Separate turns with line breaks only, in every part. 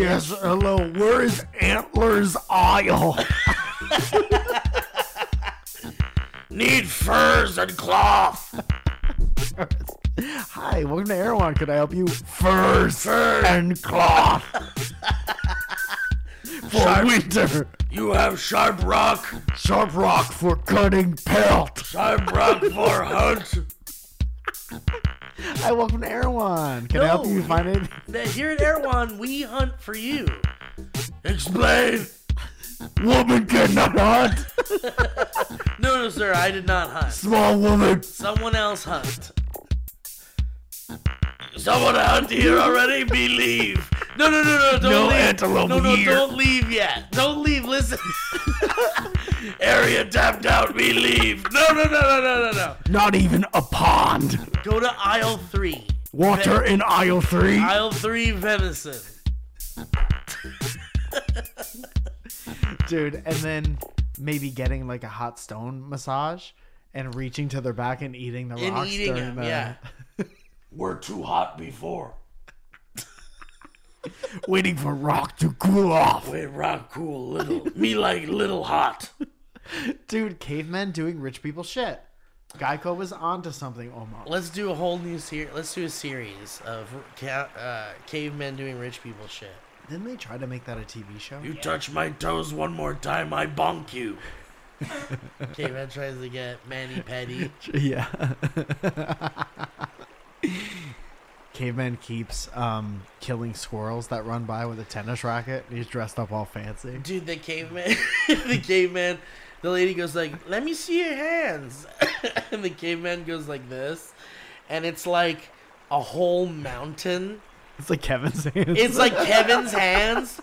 Yes, hello. Where is Antlers Isle?
Need furs and cloth.
Hi, welcome to Erewhon. Can I help you? Furs and cloth. for winter.
You have sharp rock,
Sharp rock for cutting pelt.
sharp rock for hunt.
Hi, welcome to Erewhon. Can I help you find it?
That Here at Erewhon, we hunt for you. Explain.
Woman cannot hunt.
No, no, sir, I did not hunt.
Small woman.
Someone else hunt. Someone out here already? Believe. No, no, no, no, don't
No
leave.
antelope
no, no,
here.
don't leave yet. Don't leave. Listen. Area tapped out. Believe. No, no, no, no, no, no, no.
Not even a pond.
Go to aisle three.
Water in aisle three.
Aisle three venison.
Dude, and then maybe getting like a hot stone massage and reaching to their back and eating the
And
rocks
eating
during
them,
the
yeah.
We're too hot before.
waiting for rock to cool off.
Wait, rock cool little. Me like little hot.
Dude, cavemen doing rich people shit. Geico was onto something almost.
Let's do a whole new series. Let's do a series of ca- uh, cavemen doing rich people shit.
Didn't they try to make that a TV show?
You touch my toes one more time, I bonk you.
Caveman tries to get mani-pedi.
yeah. Caveman keeps um, killing squirrels that run by with a tennis racket. He's dressed up all fancy.
Dude, the caveman, the caveman, the lady goes like, "Let me see your hands," and the caveman goes like this, and it's like a whole mountain.
It's like Kevin's hands.
It's like Kevin's hands,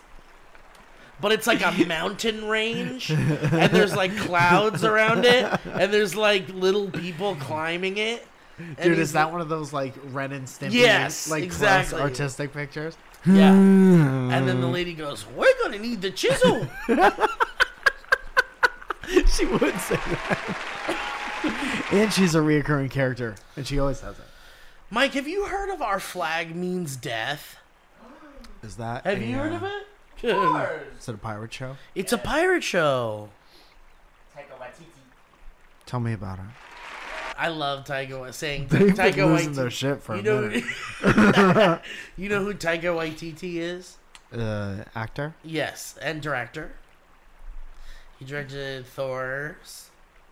but it's like a mountain range, and there's like clouds around it, and there's like little people climbing it. And
Dude,
he's
is that one of those like Ren and Stimpy,
Yes,
like
exactly.
close artistic pictures?
Yeah. And then the lady goes, "We're gonna need the chisel."
she would say that. and she's a reoccurring character, and she always says it.
Mike, have you heard of our flag means death?
Is that?
Have
a,
you heard
uh,
of it?
Is it a pirate show?
It's a pirate show.
Tell me about it.
I love Taika Wa- saying
They've
Taika
been losing
Waititi.
their shit for
you
a
know,
minute.
you know who Taika Waititi is?
Uh, actor?
Yes, and director. He directed Thor's,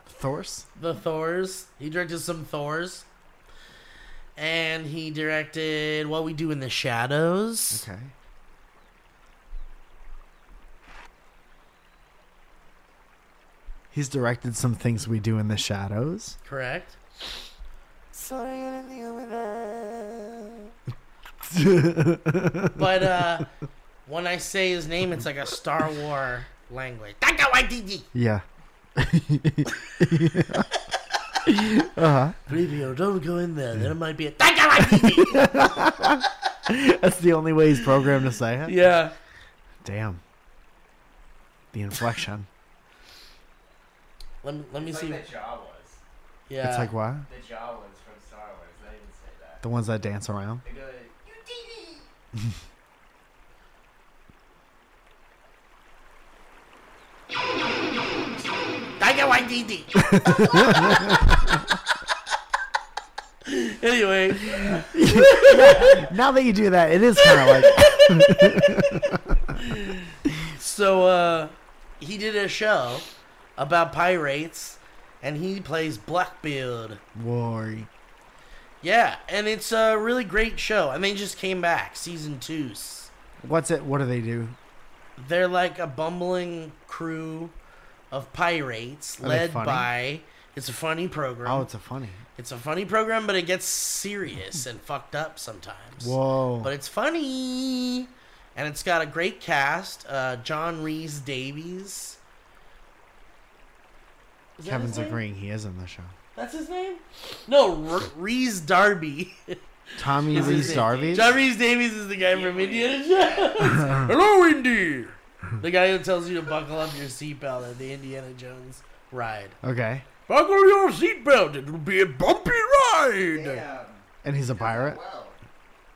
Thor's?
the Thors. He directed some Thors, and he directed What We Do in the Shadows.
Okay. He's directed some things we do in the shadows.
Correct. But uh, when I say his name, it's like a Star War language. Taika Waititi.
Yeah. uh-huh.
Previo, don't go in there. There might be a Taika Waititi.
That's the only way he's programmed to say it.
yeah.
Damn. The inflection.
Let me let me
It's
see.
like the Jawas.
Yeah.
It's like what?
The Jawas from Star Wars. They didn't say that.
The ones that dance around.
They go, you did it!
Taika Waititi. anyway,
Now that you do that, it is kind of like.
so uh, he did a show about pirates, and he plays Blackbeard.
Worry.
Yeah, and it's a really great show. And they just came back, season two.
What's it? What do they do?
They're like a bumbling crew of pirates
Are
led by. It's a funny program.
Oh, it's a funny.
It's a funny program, but it gets serious and fucked up sometimes.
Whoa.
But it's funny. and it's got a great cast. Uh, John Rhys-Davies. Is
Kevin's agreeing he is in the show.
That's his name? No, R- Rhys Darby.
Tommy
is his
Reese
name.
Darby.
John Rhys-Davies is the guy from Indiana Jones. Hello, Indy. The guy who tells you to buckle up your seatbelt at the Indiana Jones ride.
Okay.
Buckle your seatbelt. It'll be a bumpy ride.
Damn.
And he's a pirate.
Well,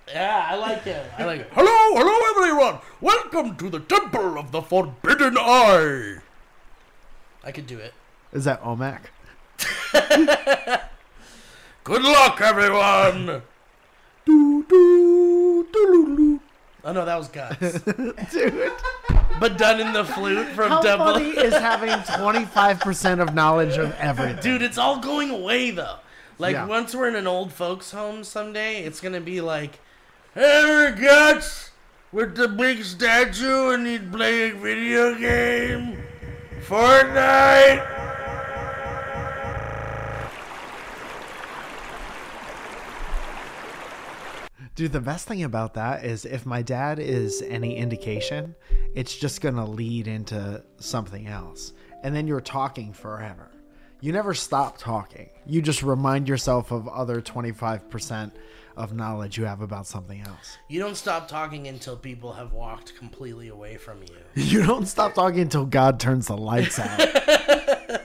Yeah, I like him. I like him.
Hello, hello, everyone. Welcome to the Temple of the Forbidden Eye.
I could do it.
Is that Olmec?
Good luck, everyone.
Oh no, that was Guts.
Dude,
but done in the flute from
how funny is having 25% of knowledge of everything?
Dude, it's all going away though. Like
Yeah.
once we're in an old folks' home someday, it's gonna be like, "Hey, Guts, with the big statue and he's playing video game, Fortnite."
Dude, the best thing about that is if my dad is any indication, it's just going to lead into something else. And then you're talking forever. You never stop talking. You just remind yourself of other 25% of knowledge you have about something else.
You don't stop talking until people have walked completely away from you.
You don't stop talking until God turns the lights out.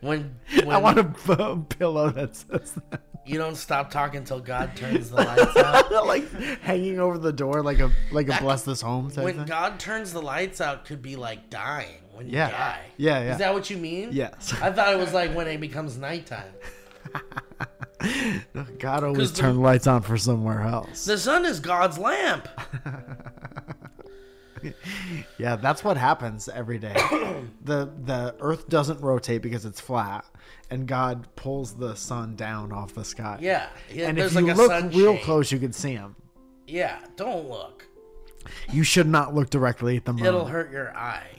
When,
I
when
want a pillow that says that.
you don't stop talking until God turns the lights out.
like hanging over the door like a like a bless this home type
When
thing.
God turns the lights out, could be like dying when you
Yeah.
die.
Yeah, yeah.
Is that what you mean?
Yes.
I thought it was like when it becomes nighttime.
God always turned lights on for somewhere else.
The sun is God's lamp.
Yeah, that's what happens every day. the The Earth doesn't rotate because it's flat, and God pulls the sun down off the sky.
Yeah. yeah
and if you
like a
look real close, you can see him.
Yeah, don't look.
You should not look directly at the moon.
It'll hurt your eye.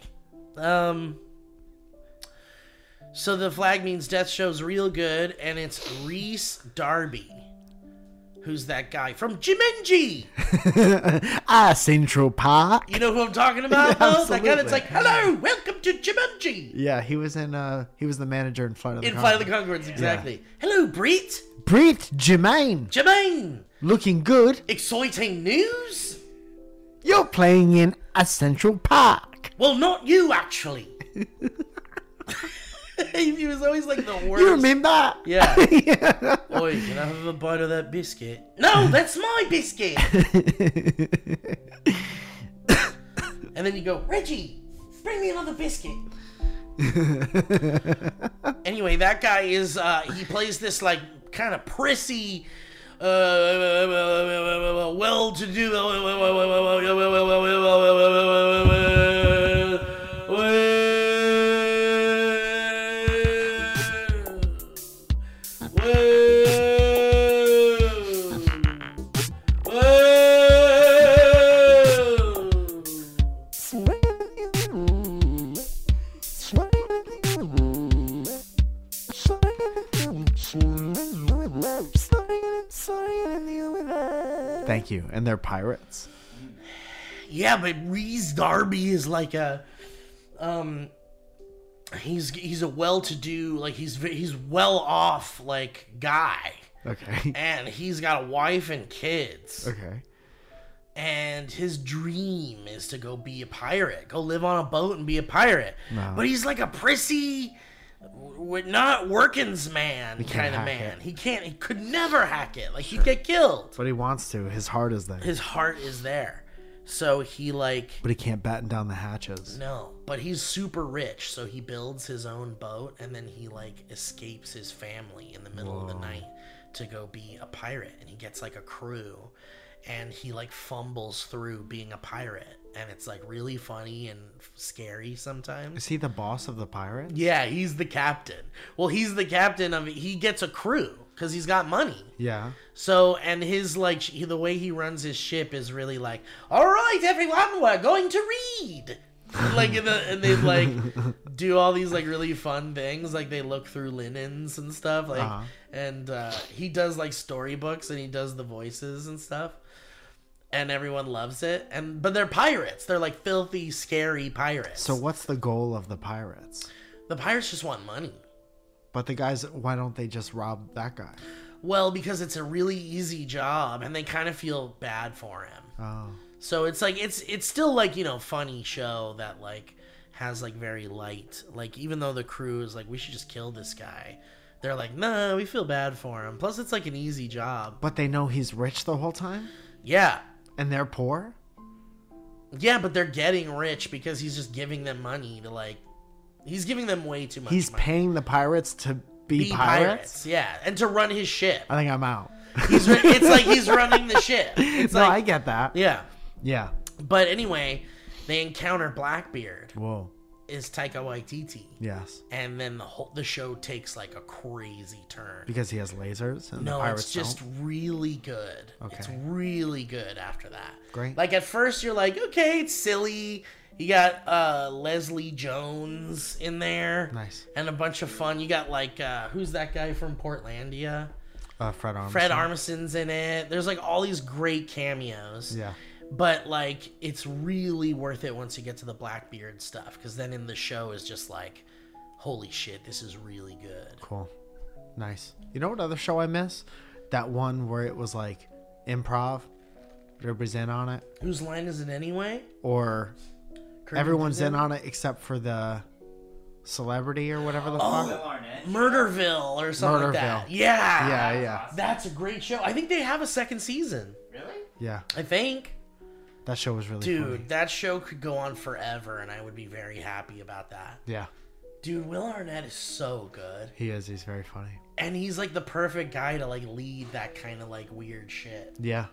Um. So the flag means death show's real good, and it's Rhys Darby. Who's that guy from Jumanji?
ah, Central Park.
You know who I'm talking about?
Yeah,
though? That guy that's like, "Hello, welcome to Jumanji."
Yeah, he was in. uh He was the manager in Flight of the
In Flight of the.
Conchords,
exactly. Hello, Bret.
Bret Jermaine,
Jermaine.
looking good.
Exciting news?
You're playing in a Central Park.
Well, not you, actually. he was always like the worst.
You remember?
Yeah.
yeah.
Oi, can I have a bite of that biscuit? No, that's my biscuit. and then you go, Reggie, bring me another biscuit. anyway, that guy is uh he plays this like kind of prissy uh well to do
You. And they're pirates.
Yeah, but Rhys Darby is like a, um, he's he's a well-to-do, like he's he's well off like guy,
Okay.
and he's got a wife and kids,
Okay.
and his dream is to go be a pirate, go live on a boat and be a pirate.
No.
But he's like a prissy, w- not working's man kind of man.
it.
He can't, he could never hack it. Like he'd get killed.
But he wants to. His heart is there.
His heart is there, so he like.
But he can't batten down the hatches.
No, but he's super rich, so he builds his own boat and then he like escapes his family in the middle of the night to go be a pirate and he gets like a crew and he like fumbles through being a pirate and it's like really funny and scary sometimes.
Is he the boss of the pirates?
Yeah, he's the captain. Well, he's the captain of he gets a crew cuz he's got money.
Yeah.
So, and his like sh- the way he runs his ship is really like, all right, everyone, we're going to read. like, in the, and they like do all these like really fun things, like they look through linens and stuff, like,
Uh-huh.
and uh, he does like storybooks and he does the voices and stuff. And everyone loves it. And but they're pirates. They're like filthy, scary pirates.
So what's the goal of the pirates?
the pirates just want money.
But the guys, why don't they just rob that guy?
Well, because it's a really easy job, and they kind of feel bad for him.
Oh,
So it's like it's it's still like you know funny show that like has like very light like even though the crew is like we should just kill this guy, they're like no we feel bad for him. Plus it's like an easy job.
but they know he's rich the whole time,
Yeah,
and they're poor.
yeah, but they're getting rich because he's just giving them money to like he's giving them way too much.
He's
money.
paying the pirates to be,
Be
pirates?
yeah, and to run his ship.
I think I'm out.
He's it's like he's running the ship. It's
no,
like
I get that.
yeah,
Yeah.
but anyway, they encounter Blackbeard
Whoa.
Is Taika Waititi.
Yes.
and then the whole the show takes like a crazy turn.
Because he has lasers and the
no,
pirates
it's just
don't.
really good.
Okay.
It's really good after that.
Great.
Like at first you're like, okay, it's silly. You got uh Leslie Jones in there.
Nice.
And a bunch of fun. You got like uh who's that guy from Portlandia?
Uh, Fred Armisen.
Fred Armisen's in it. There's like all these great cameos.
Yeah.
But like it's really worth it once you get to the Blackbeard stuff cuz then in the show is just like holy shit, this is really good.
Cool. Nice. You know what other show I miss? That one where it was like improv. Everybody's in on it.
Whose line is it anyway?
Or
Kurt
everyone's in on it except for the celebrity or whatever the
Oh.
Fuck.
Arnett.
Murderville or something like that.
Murderville.
Yeah.
Yeah, yeah.
That's a great show. I think they have a second season.
Really?
Yeah.
I think.
That show was really
Dude,
funny.
that show could go on forever and I would be very happy about that.
Yeah.
Dude, Will Arnett is so good.
He is. He's very funny.
And he's like the perfect guy to like lead that kind of like weird shit.
Yeah.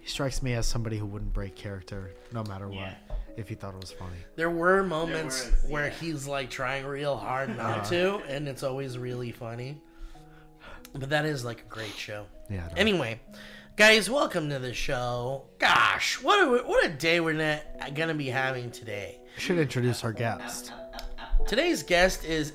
He strikes me as somebody who wouldn't break character no matter what
Yeah.
if he thought it was funny.
There were moments
was,
where
yeah.
he's like trying real hard not
Uh-huh.
to, and it's always really funny. But that is like a great show.
Yeah. I know.
Guys, welcome to the show. Gosh, what a, what a day we're not gonna be having today.
We should introduce our guest.
Today's guest is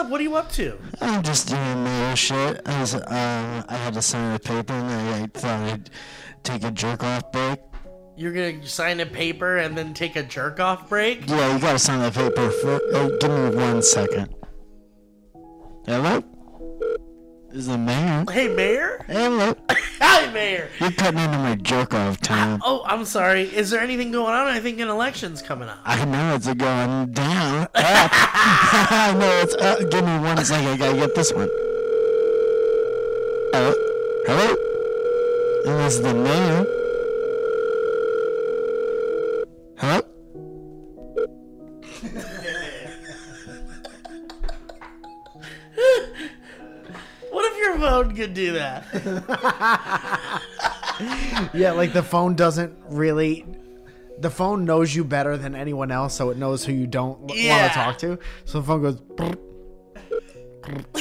up? What are you up to?
I'm just doing mayor shit. I was, um, I had to sign a paper and I, I thought I'd take a jerk off break.
You're gonna sign a paper and then take a jerk off break?
Yeah, you gotta sign that paper. For, oh, give me one second. Hello? This is the mayor.
Hey, Mayor.
Hello.
Hi, Mayor.
You're cutting into my jerk off time.
Oh, I'm sorry. Is there anything going on? I think an election's coming up.
I know it's going down. Up. I know it's up. Give me one second. I gotta get this one. Hello? Hello? And this is the mayor.
Phone could do that?
Yeah, like the phone doesn't really. The phone knows you better than anyone else, so it knows who you don't want
Yeah.
to talk to. So the phone goes, "Brr."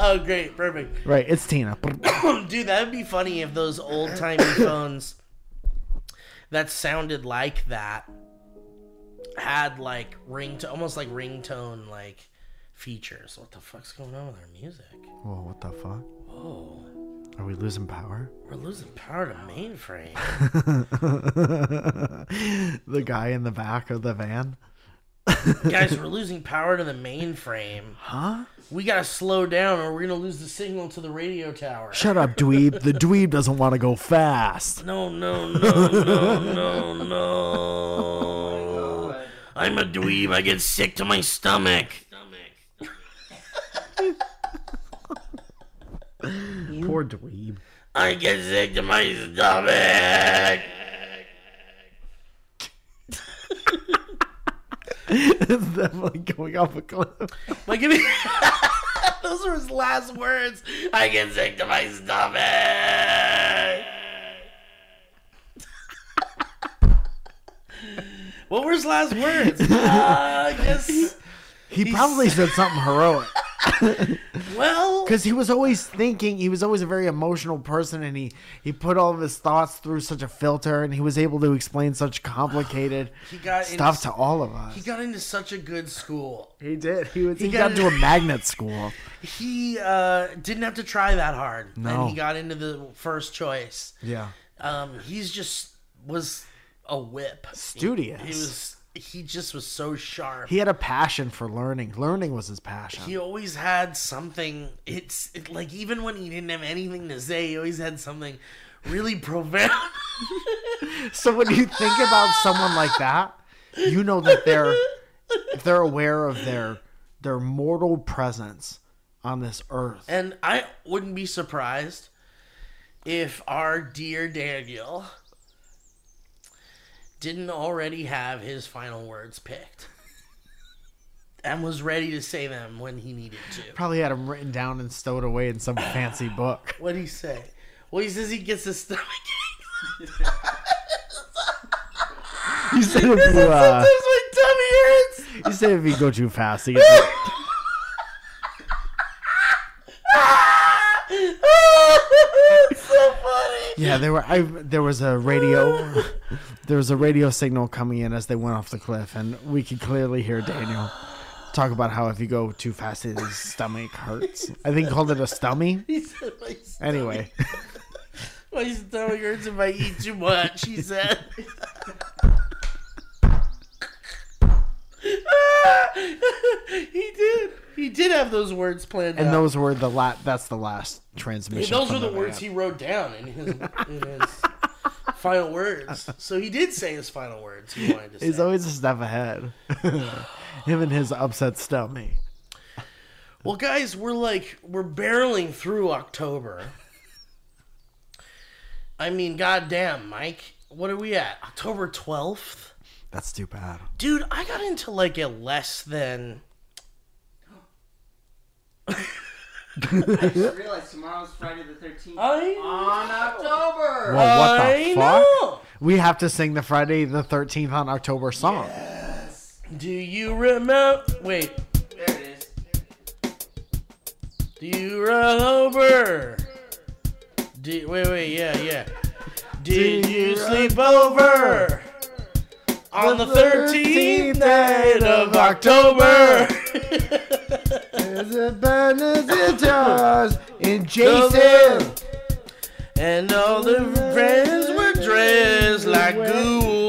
oh, great. Perfect.
right, it's Tina. Brr.
Dude, that would be funny if those old timey phones that sounded like that had like ring to almost like ringtone like features. What the fuck's going on with our music?
Whoa, what the fuck?
Whoa,
Are we losing power?
we're losing power to mainframe.
the guy in the back of the van.
Guys, we're losing power to the mainframe.
Huh?
We gotta slow down or we're gonna lose the signal to the radio tower.
Shut up, dweeb. The dweeb doesn't want to go fast.
No, no, no, no, no, no. I'm a dweeb. I get sick to my stomach.
Poor dweeb.
I get sick to my stomach.
it's definitely going off a cliff.
Like, give me. Those were his last words. I get sick to my stomach. what were his last words? Uh, I guess
He
He's-
probably said something heroic
Well,
because he was always thinking. He was always a very emotional person, and he he put all of his thoughts through such a filter, and he was able to explain such complicated
he got
stuff
into,
to all of us.
he got into such a good school.
He did. He was. He,
He
got,
got-
into a magnet school.
He uh, didn't have to try that hard,
No.
and he got into the first choice.
Yeah.
Um, he's just was a whip.
Studious.
He was. He just was so sharp.
He had a passion for learning. Learning was his passion.
he always had something. It's it, like even when he didn't have anything to say, he always had something really profound.
so when you think about someone like that, you know that they're if they're aware of their their mortal presence on this earth.
and I wouldn't be surprised if our dear Daniel didn't already have his final words picked and was ready to say them when he needed to.
Probably had them written down and stowed away in some fancy book.
What'd he say? Well, he says he gets a stomach ache.
You said if you uh,
Sometimes my tummy hurts.
you said if you go too fast, he gets.
it's so funny.
yeah. There were I there was a radio there was a radio signal coming in as they went off the cliff, and we could clearly hear Daniel talk about how if you go too fast, his stomach hurts. I think he called it a stummy.
He said my stomach,
Anyway.
my stomach hurts if I eat too much. He said. he did. He did have those words planned
And
out.
those were the la- That's the last transmission.
those were the words he wrote down in his in his final words. So he did say his final words. He wanted to say.
He's always a step ahead. Him and his upset stomach.
Well, guys, we're like we're barreling through October. I mean, goddamn, Mike, what are we at? October twelfth,
That's too bad.
dude. I got into like a less than.
I just realized tomorrow's Friday the 13th.
I
On October!
Well, what the
I
fuck?
know.
We have to sing the Friday the 13th on October song. Yes.
Do you remember? Wait,
There it is.
do you remember? Did, wait, wait, yeah, yeah. Did you sleep over on the thirteenth night of October?
There's a Benedictors in Jason.
And all the friends were dressed like ghouls.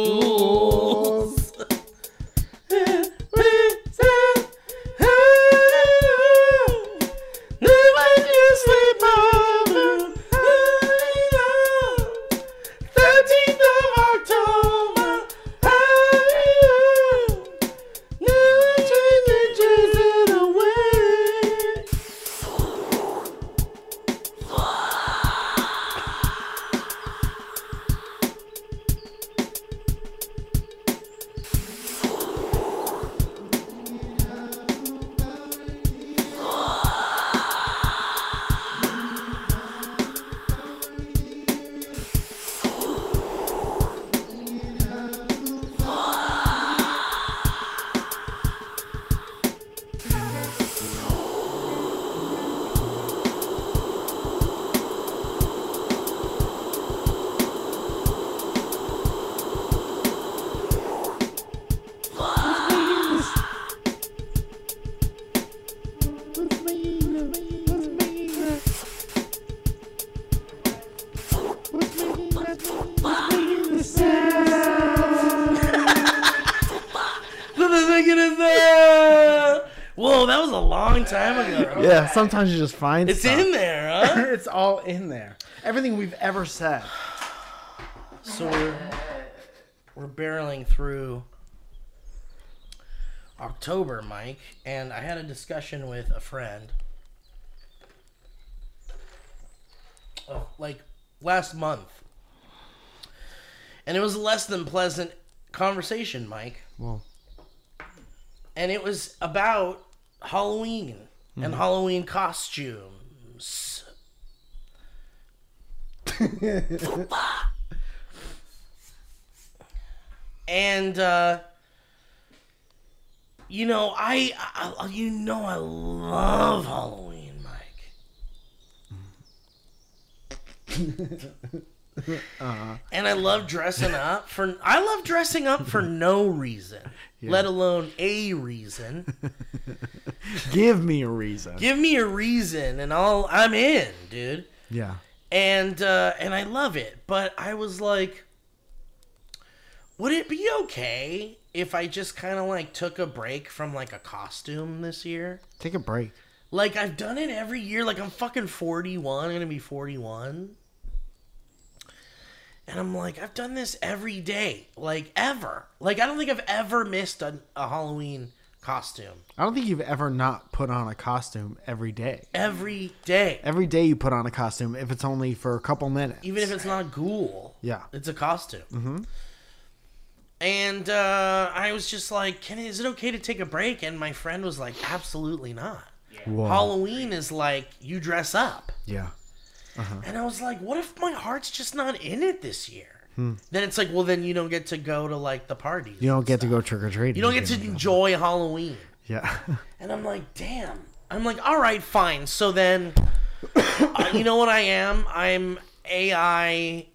Yeah, sometimes you just find
It's
stuff.
in there, huh?
it's all in there. Everything we've ever said.
So we're we're barreling through October, Mike, and I had a discussion with a friend. Oh, like last month. And it was a less than pleasant conversation, Mike.
Well,
And it was about Halloween and Halloween costumes. and uh you know, I, I you know I love Halloween, Mike. And I love dressing up for I love dressing up for no reason, let alone a reason.
Give me a reason.
Give me a reason and I'll I'm in, dude.
yeah.
and uh, and I love it. But I was like, would it be okay if I just kind of like took a break from like a costume this year?
Take a break.
Like I've done it every year. Like I'm fucking 41. I'm gonna be 41. And I'm like, I've done this every day, like ever. Like I don't think I've ever missed a, a Halloween costume.
I don't think you've ever not put on a costume every day.
Every day,
Every day you put on a costume, if it's only for a couple minutes.
even if it's not a ghoul.
Yeah.
It's a costume. Mm-hmm. And uh, I was just like, "Can is it okay to take a break?" And my friend was like, "Absolutely not.
Whoa.
Halloween is like you dress up."
Yeah.
And I was like, "What if my heart's just not in it this year?" Then it's like, well, then you don't get to go to like the parties.
Hmm. You don't get to go trick or treating.
You don't get to enjoy Halloween.
Yeah.
And I'm like, damn. I'm like, all right, fine. So then, uh, you know what I am? I'm AI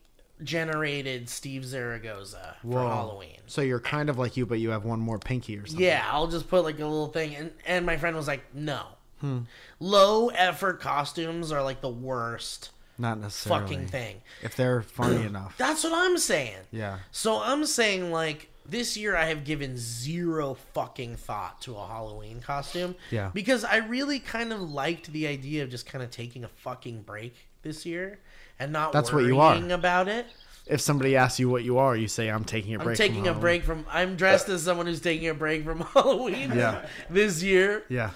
generated Steve Zaragoza for Halloween.
so you're kind of like you, but you have one more pinky or something.
Yeah, I'll just put like a little thing. And, and my friend was like, no. Hmm. Low effort costumes are like the worst
Not necessarily.
fucking thing.
If they're funny enough.
That's what I'm saying.
Yeah.
So I'm saying like this year I have given zero fucking thought to a Halloween costume.
Yeah.
Because I really kind of liked the idea of just kind of taking a fucking break this year and not
That's what you are.
worrying about it.
If somebody asks you what you are, you say, I'm taking a
I'm
break. from
taking a
Halloween."
break from I'm dressed as someone who's taking a break from Halloween
Yeah.
this year.
Yeah.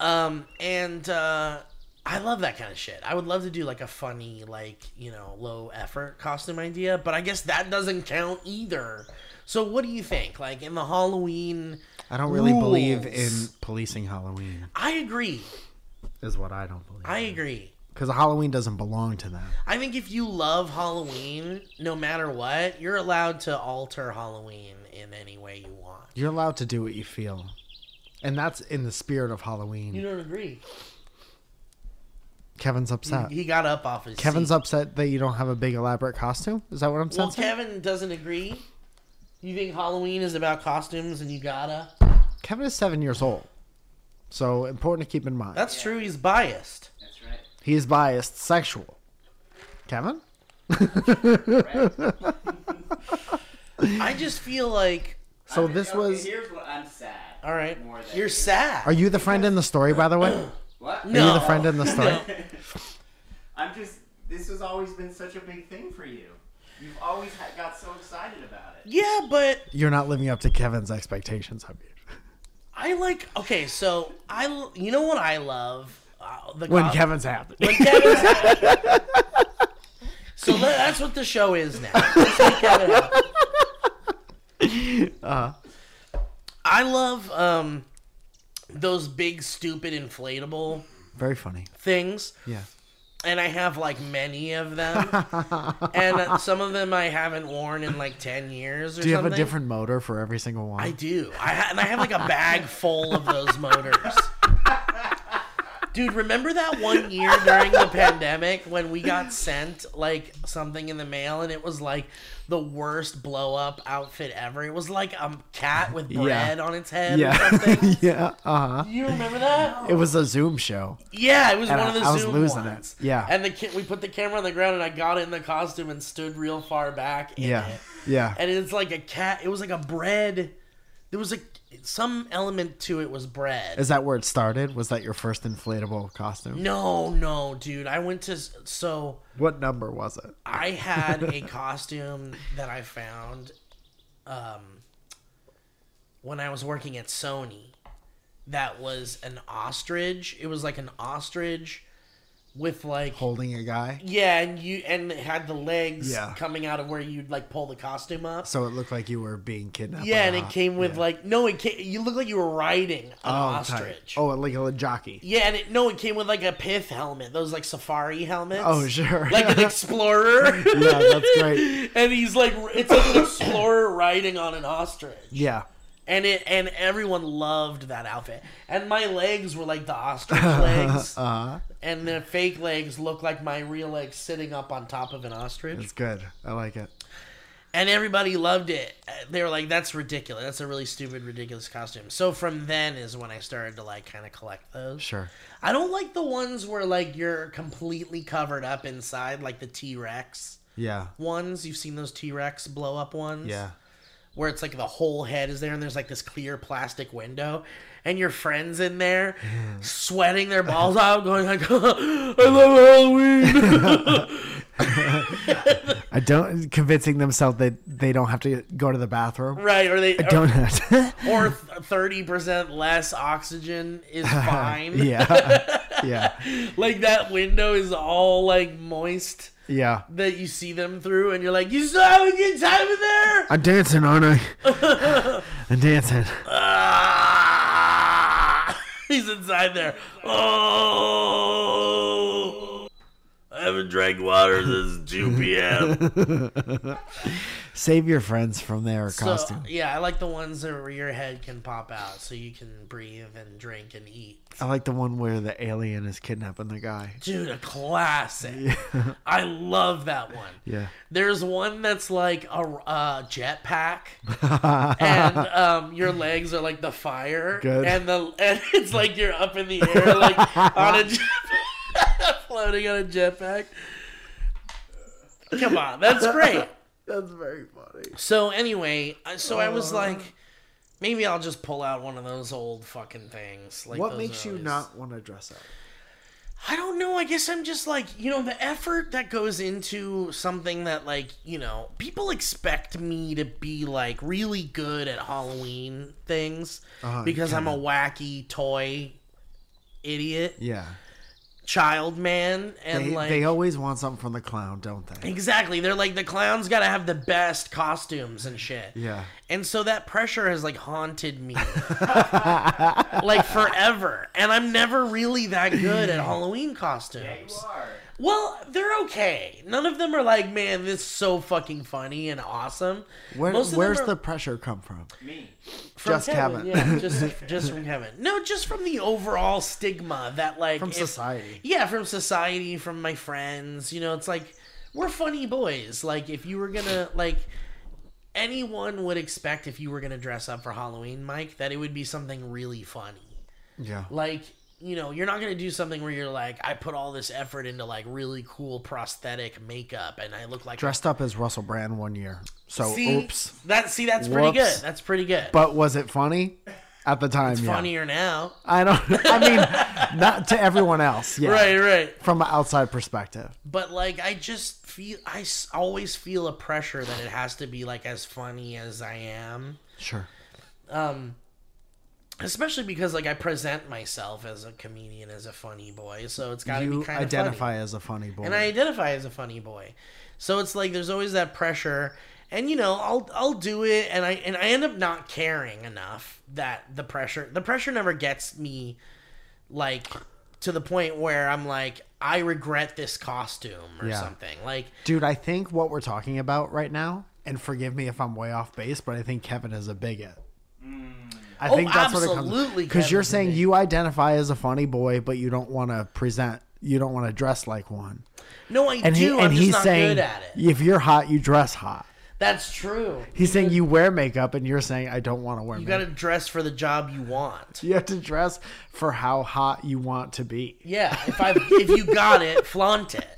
Um and uh I love that kind of shit. I would love to do like a funny, like, you know, low effort costume idea, but I guess that doesn't count either. So what do you think? Like in the Halloween
I don't really believe in policing Halloween,
I agree.
is what I don't believe.
I agree.
Because Halloween doesn't belong to them.
I think if you love Halloween, no matter what, you're allowed to alter Halloween in any way you want.
You're allowed to do what you feel. And that's in the spirit of Halloween.
You don't agree?
Kevin's upset.
He got up off his
Kevin's
seat.
upset that you don't have a big elaborate costume? Is that what I'm
saying?
Well.
Kevin doesn't agree. You think Halloween is about costumes and you gotta?
Kevin is seven years old. So important to keep in mind.
That's true. He's biased.
That's right.
He is biased sexual. Kevin?
I just feel like,
So
Okay,
this
okay,
was
Here's what I'm sad.
All right, you're sad.
Are you the friend in the story by the way?
What?
Are
No.
you the friend in the story?
I'm just. This has always been such a big thing for you. You've always ha- got so excited about it.
Yeah, but
You're not living up to Kevin's expectations, have you?
I like. Okay, so I, l- you know what I love? Uh, the
When
co-
Kevin's happy.
When Kevin's happy. So tha- that's what the show is now. Let's Kevin happy. I love um, those big, stupid, inflatable
Very funny.
things.
Yeah.
and I have like many of them, and some of them I haven't worn in like ten years or
Do you have
something.
a different motor for every single one?
I do. I ha- and I have like a bag full of those motors. Dude, remember that one year during the pandemic when we got sent like something in the mail and it was like the worst blow up outfit ever? It was like a cat with
Yeah.
bread on its head or
yeah.
something.
yeah. Uh huh.
You remember that?
It was a Zoom show.
Yeah, it was
And
one of
I-
the
I was
Zoom
losing it.
ones.
Yeah.
And the ki- we put the camera on the ground and I got in the costume and stood real far back in
Yeah.
it.
Yeah.
And it's like a cat. It was like a bread. There was a some element to it was bread.
Is that where it started? Was that your first inflatable costume?
no, no, dude. I went to so
What number was it?
I had a costume that I found um when I was working at Sony that was an ostrich. It was like an ostrich with like
Holding a guy?
Yeah, and you and it had the legs
Yeah.
coming out of where you'd like pull the costume up.
So it looked like you were being kidnapped.
yeah, and it came with
yeah.
like no, it came, you look like you were riding an
Oh, tight.
ostrich.
Oh, like a jockey.
Yeah, and it no, it came with like a pith helmet, those like safari helmets.
Oh, sure.
like an explorer.
yeah, that's great.
and he's like, it's like an explorer riding on an ostrich.
Yeah.
And it and everyone loved that outfit. And my legs were like the ostrich legs,
Uh,
and the fake legs look like my real legs sitting up on top of an ostrich.
it's good. I like it.
and everybody loved it. They were like, "That's ridiculous. That's a really stupid, ridiculous costume." So from then is when I started to like kind of collect those.
Sure.
I don't like the ones where like you're completely covered up inside, like the T Rex
Yeah.
ones. You've seen those T Rex blow up ones,
Yeah.
Where it's like the whole head is there and there's like this clear plastic window. And your friends in there, sweating their balls out, going like, "I love Halloween."
I don't convincing themselves that they don't have to go to the bathroom.
right? Or they
I don't have to.
or thirty percent less oxygen is fine.
yeah. Yeah.
like that window is all like moist
Yeah.
that you see them through, and you're like, you still have a good time in there.
I'm dancing, aren't I? I'm dancing.
Ah! He's inside there. Oh, haven't drank water since two p.m.
Save your friends from their
So
costume.
yeah, I like the ones where your head can pop out, so you can breathe and drink and eat.
I like the one where the alien is kidnapping the guy.
Dude, a classic. I love that one.
Yeah.
There's one that's like a, a jetpack, and um, your legs are like the fire,
Good.
and the and it's like you're up in the air, like on a jetpack, floating on a jetpack. Come on, that's great.
That's very funny.
So anyway, so I was like, maybe I'll just pull out one of those old fucking things. Like
What makes you
always-
not want to dress up?
I don't know. I guess I'm just like, you know, the effort that goes into something that, like, you know, people expect me to be, like, really good at Halloween things
Uh,
because I'm a wacky toy idiot,
Yeah.
Child man. And,
They,
like,
they always want something from the clown, don't they?
exactly. They're like, the clown's got to have the best costumes and shit.
Yeah.
And so that pressure has like haunted me like forever. And I'm never really that good at Halloween costumes.
Yeah, you are.
Well, they're okay. None of them are like, man, this is so fucking funny and awesome.
Where,
Most of them
where's
are-
the pressure come from?
Me.
From
just Kevin.
Yeah, just just from Kevin. No, just from the overall stigma that like
From
if-
society.
Yeah, from society, from my friends. You know, it's like we're funny boys. Like if you were gonna like anyone would expect if you were gonna dress up for Halloween, Mike, that it would be something really funny.
Yeah.
Like you know, you're not gonna do something where you're like, I put all this effort into like really cool prosthetic makeup, and I look like
Dressed up as Russell Brand one year. So,
See,
oops.
that see, that's pretty good. That's pretty good.
But was it funny? At the time, yeah.
funnier now.
I don't. I mean, not to everyone else. Yeah.
Right, right.
From an outside perspective.
But like, I just feel I always feel a pressure that it has to be like as funny as I am.
Sure.
Um, especially because like I present myself as a comedian, as a funny boy, so it's got to be kind of
identify as a funny boy.
and I identify as a funny boy. So it's like there's always that pressure, and you know I'll I'll do it, and I and I end up not caring enough that the pressure the pressure never gets me like to the point where I'm like I regret this costume or
Yeah.
something like
Dude, I think what we're talking about right now, and forgive me if I'm way off base, but I think Kevin is a bigot. I
Oh,
think that's what it comes
absolutely,
Because you're saying you identify as a funny boy, but you don't want to present, you don't want to dress like one.
no I
And he
do
and
I'm just
he's saying,
good at it.
if you're hot, you dress hot.
That's true.
He's saying you wear makeup, and you're saying I don't want to wear makeup.
You got to dress for the job you want.
You have to dress for how hot you want to be.
Yeah, if I if you got it, flaunt it.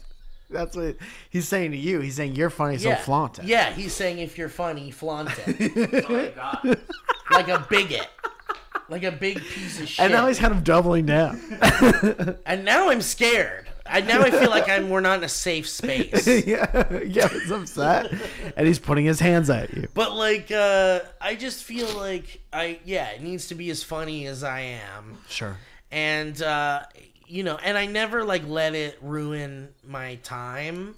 That's what he's saying to you. He's saying you're funny, so
Yeah,
flaunt it.
Yeah, he's saying if you're funny, flaunt it.
That's all I
like a bigot, like a big piece of shit.
And now he's kind of doubling down.
And now I'm scared. I now I feel like I'm we're not in a safe space.
yeah, yeah, he's upset, and he's putting his hands at you.
But like, uh, I just feel like I yeah, it needs to be as funny as I am,
Sure.
and uh, you know, and I never like let it ruin my time.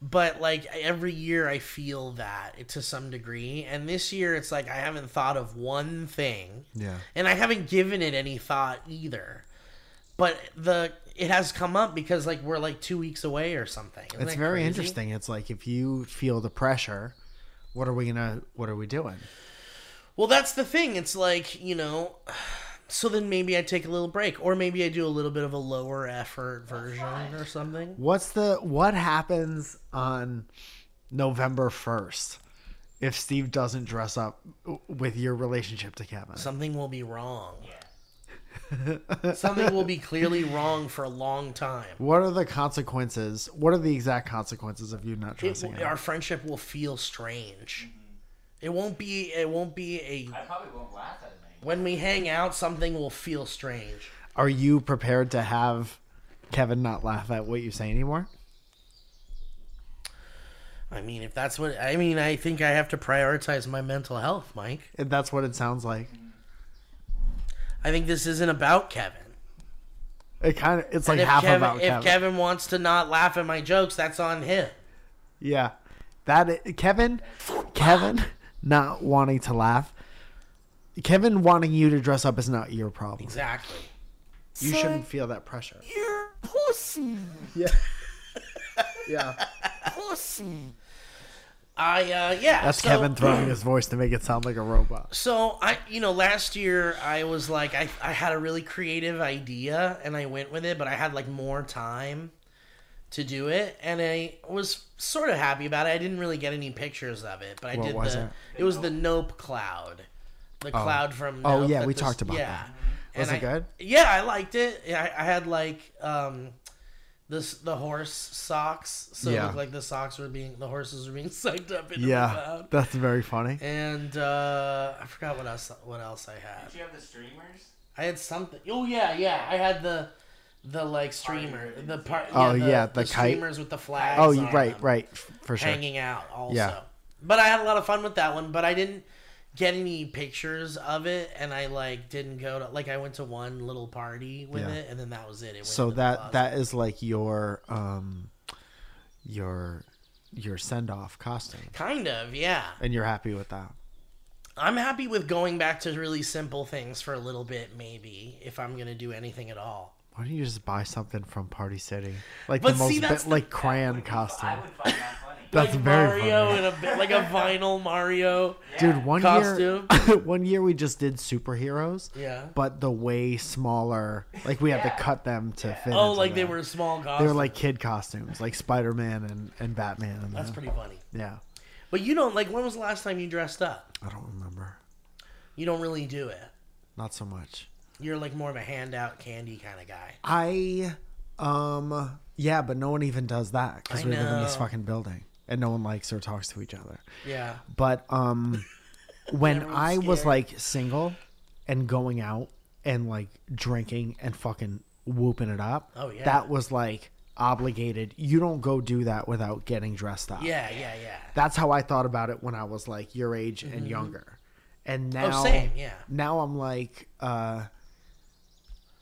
But like every year, I feel that to some degree, and this year it's like I haven't thought of one thing.
Yeah.
and I haven't given it any thought either. But the it has come up because like we're like two weeks away or something. Isn't
It's very
crazy?
interesting. It's like if you feel the pressure, what are we gonna? What are we doing?
Well, that's the thing. It's like, you know, so then maybe I take a little break or maybe I do a little bit of a lower effort version or something.
What's the what happens on November first if Steve doesn't dress up with your relationship to Kevin?
Something will be wrong. something will be clearly wrong for a long time.
What are the consequences? What are the exact consequences of you not
It,
dressing
will-
up?
our friendship will feel strange. Mm-hmm. It won't be it won't be a
I probably won't laugh at him anymore.
When we hang out something will feel strange.
Are you prepared to have Kevin not laugh at what you say anymore?
I mean, if that's what I mean, I think I have to prioritize my mental health, Mike.
If That's what it sounds like.
I think this isn't about Kevin.
It kind of it's like
And if
half
Kevin,
about
if
Kevin.
If Kevin wants to not laugh at my jokes, that's on him.
Yeah, that Kevin, Kevin not wanting to laugh. Kevin wanting you to dress up is not your problem.
Exactly.
You shouldn't feel that pressure.
You're pussy.
Yeah. yeah.
Pussy.
I uh yeah.
That's
so,
Kevin throwing his voice to make it sound like a robot.
So I, you know, last year I was like, I, I had a really creative idea and I went with it, but I had like more time to do it, and I was sort of happy about it. I didn't really get any pictures of it, but I
What
did
was
the.
it?
It was the Nope cloud, the cloud from.
Oh,
Nope
yeah, we
this-
talked about
yeah.
that. Was
And
it
I-
good?
Yeah, I liked it. I, I had like um, this the horse socks, so it looked like the socks were being the horses were being sucked up into the
Yeah,
cloud.
that's very funny.
And uh, I forgot what else what else I had.
Did you have the streamers?
I had something. Oh yeah, yeah. I had the the like streamer, the part.
Oh,
the,
yeah, the kite.
streamers with the flags.
Oh, you
on
right,
them,
right, for sure.
Hanging out also.
Yeah.
But I had a lot of fun with that one. But I didn't get any pictures of it, and I like didn't go to like I went to one little party with
Yeah.
it, and then that was it. it went
So that that is like your um your your send off costume,
kind of yeah.
and you're happy with that.
I'm happy with going back to really simple things for a little bit, maybe if I'm gonna do anything at all.
Why don't you just buy something from Party City, like
But
the most
see, that's
bit,
the-
like crayon
I
costume?
Would find that funny.
That's
like
very
Mario
funny.
in a bit like a vinyl Mario.
Dude, one
Costume.
year, one year we just did superheroes.
Yeah.
But the way smaller, like we had to cut them to fit.
Oh,
into
like they were small costumes.
They were like kid costumes, like Spider Man and, and Batman. And
That's
that.
pretty funny.
Yeah,
But you don't like. When was the last time you dressed up?
I don't remember.
You don't really do it.
Not so much.
You're like more of a handout candy kind of guy.
I, um, yeah, but no one even does that because
I
we live in this fucking building and no one likes or talks to each other.
Yeah.
But um, when
Everyone's
I was
scared.
like single and going out and like drinking and fucking whooping it up,
Oh, yeah.
that was like obligated. You don't go do that without getting dressed up.
Yeah, yeah, yeah.
That's how I thought about it when I was like your age and younger. And now,
Mm-hmm. Oh, same, yeah.
Now I'm like, uh,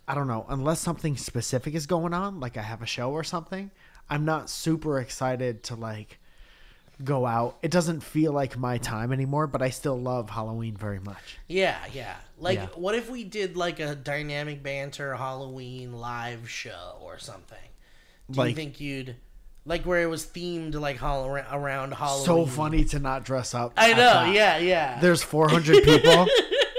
I don't know, unless something specific is going on, like I have a show or something, I'm not super excited to like go out. It doesn't feel like my time anymore, but I still love Halloween very much.
Yeah, yeah. Like,
Yeah.
what if we did like a dynamic banter Halloween live show or something? Do you think you'd like where it was themed like hol- around Halloween?
So funny to not dress up.
I know.
that.
Yeah, yeah.
There's 400 people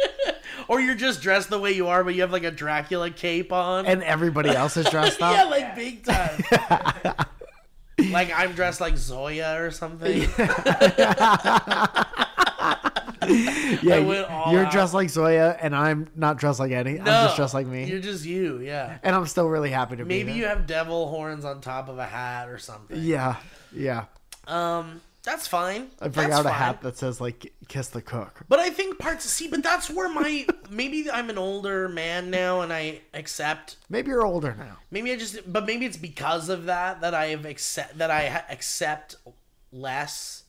or you're just dressed the way you are, but you have like a Dracula cape on.
and everybody else is dressed up.
yeah, like big time. like I'm dressed like Zoya or something.
Yeah,
I went all
you're
out.
dressed like Zoya, and I'm not dressed like any. I'm just dressed like me,
You're just you, yeah.
and I'm still really happy to be
Maybe you have devil horns on top of a hat or something.
Yeah, yeah.
Um, that's fine.
I bring
That's
out a
fine.
hat that says like "Kiss the Cook."
But I think parts see, but that's where my maybe I'm an older man now and I accept.
Maybe you're older now.
Maybe I just, but maybe it's because of that that I have accept that I ha- accept less.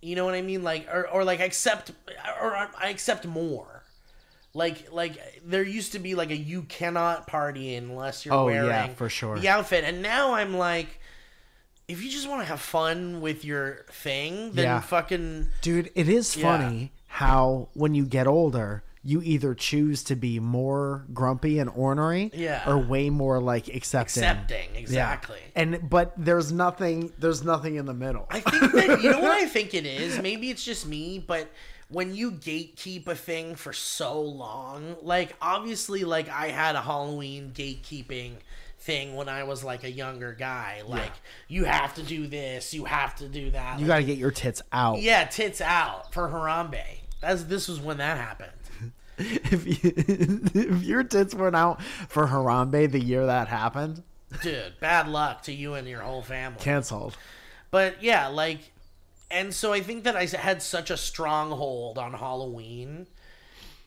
You know what I mean? Like, or or like accept, or I accept more. Like like there used to be like a you cannot party unless you're
Oh,
wearing
yeah, for sure.
the outfit, and now I'm like. If you just want to have fun with your thing, then
Yeah.
fucking
Dude, it is
Yeah.
funny how when you get older, you either choose to be more grumpy and ornery,
Yeah.
or way more like accepting.
accepting
Yeah.
exactly.
And but there's nothing. There's nothing in the middle.
I think that you know what I think it is. Maybe it's just me, but when you gatekeep a thing for so long, like obviously like I had a Halloween gatekeeping thing when I was like a younger guy. Like you have to do this, you have to do that.
You
Like,
got to get your tits out.
yeah, tits out for Harambe. That's this was when that happened.
If, you, if your tits weren't out for Harambe the year that happened,
Dude, bad luck to you and your whole family.
canceled.
But yeah, like, and so I think that I had such a stronghold on Halloween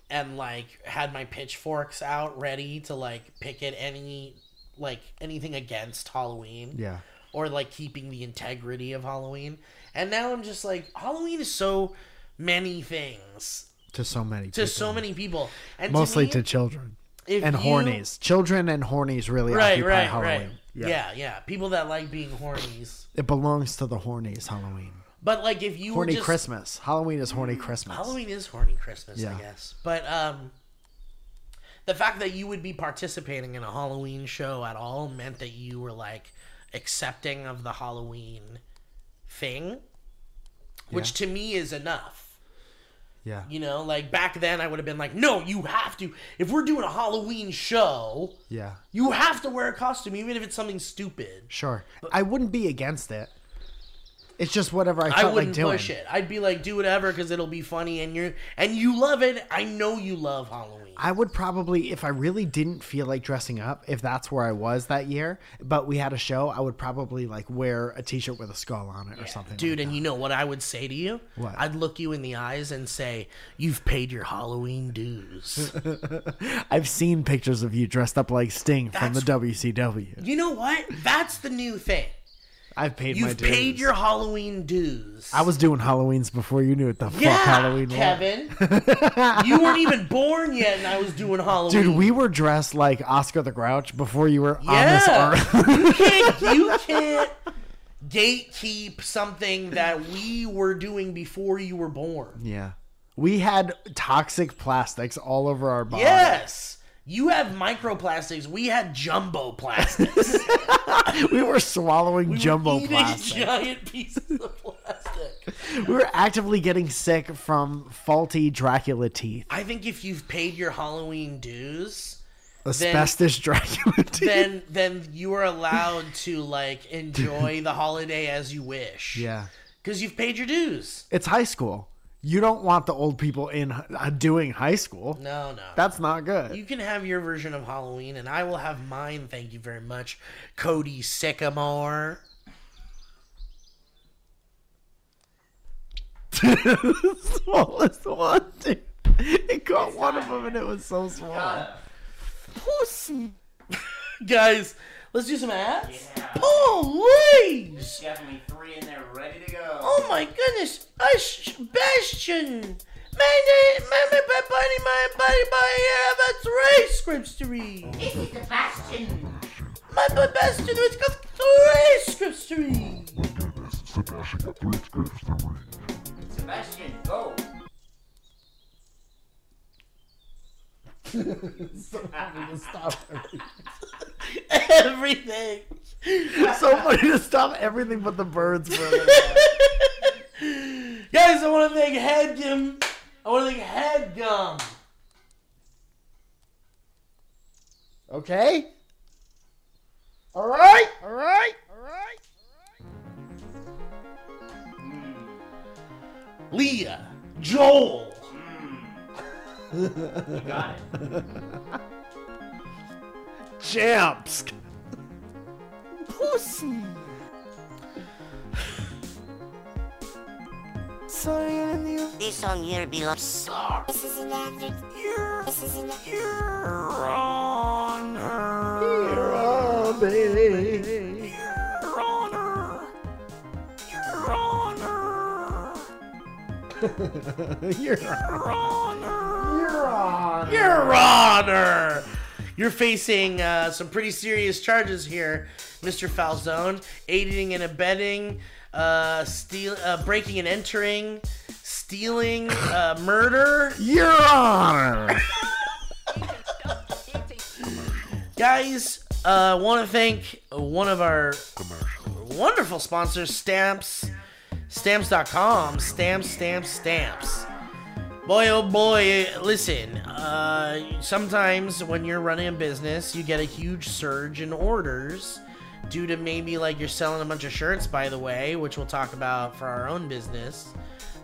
and like had my pitchforks out ready to like picket any, like, anything against Halloween
Yeah.
or like keeping the integrity of Halloween. And now I'm just like, Halloween is so many things
To so many
to
people.
so many people. And
Mostly
me,
to children. And
you-
hornies. Children and hornies really
Right,
occupy
right,
Halloween.
right. Yeah. yeah, People that like being hornies.
It belongs to the hornies, Halloween.
But like if you
Horny
were just
Christmas. Halloween is horny Christmas.
Halloween is horny Christmas, I guess. But um the fact that you would be participating in a Halloween show at all meant that you were like accepting of the Halloween thing, which to me is enough.
Yeah.
You know, like back then I would have been like, "No, you have to. If we're doing a Halloween show,
Yeah.
you have to wear a costume even if it's something stupid."
Sure. I wouldn't be against it. It's just whatever I
I wouldn't
like doing.
push it. I'd be like, "Do whatever cuz it'll be funny and you're and you love it. I know you love Halloween."
I would probably, if I really didn't feel like dressing up, if that's where I was that year, but we had a show, I would probably like wear a t-shirt with a skull on it or something.
Dude,
like
and you know what I would say to you?
What?
I'd look you in the eyes and say, "You've paid your Halloween dues."
I've seen pictures of you dressed up like Sting from the WCW.
you know what? that's the new thing.
I've paid my dues.
You've paid your Halloween dues.
I was doing Halloweens before you knew what the
yeah,
fuck Halloween was.
Kevin. you weren't even born yet, and I was doing Halloween.
Dude, we were dressed like Oscar the Grouch before you were on this earth.
you can't. You can't gatekeep something that we were doing before you were born.
yeah. We had toxic plastics all over our body.
Yes. You have microplastics. We had jumbo plastics.
We were swallowing jumbo
eating
plastic.
giant pieces of plastic.
We were actively getting sick from faulty Dracula teeth.
I think if you've paid your Halloween dues,
Asbestos Dracula teeth.
then then you are allowed to like enjoy the holiday as you wish.
yeah.
Because you've paid your dues.
It's high school. You don't want the old people in uh, doing high school.
No, no.
That's not good.
you can have your version of Halloween, and I will have mine. Thank you very much, Cody Sycamore.
smallest one, dude. It caught one of them and it was so small.
Pussy. Guys, let's do some ads.
Yeah.
Please.
Definitely three in there ready to go.
Oh my goodness, a Sebastian! My name, my, my, my buddy, my buddy, my, uh, that's three scripts to read.
This is Sebastian.
My, my Sebastian, it's got three scripts to read.
Sebastian, go.
Everything.
so funny to stop everything but the birds for.
Guys, I want to thank Headgum. I want to thank Headgum.
Okay? Alright? Alright? Alright? Hmm.
Leah, Joel, hmm.
You got it.
Champs!
Pussy.
This song here belongs. This is an actor. This is an
You're on.
Your Honor! You're facing uh, some pretty serious charges here, Mr. Falzone. Aiding and abetting, uh, steal, uh, breaking and entering, stealing, uh, murder.
Your Honor!
Guys, uh, want to thank one of our wonderful sponsors, Stamps. Stamps.com. Stamps, stamps, stamps. Boy, oh boy, listen. Uh, sometimes when you're running a business, you get a huge surge in orders due to maybe like you're selling a bunch of shirts, by the way, which we'll talk about for our own business.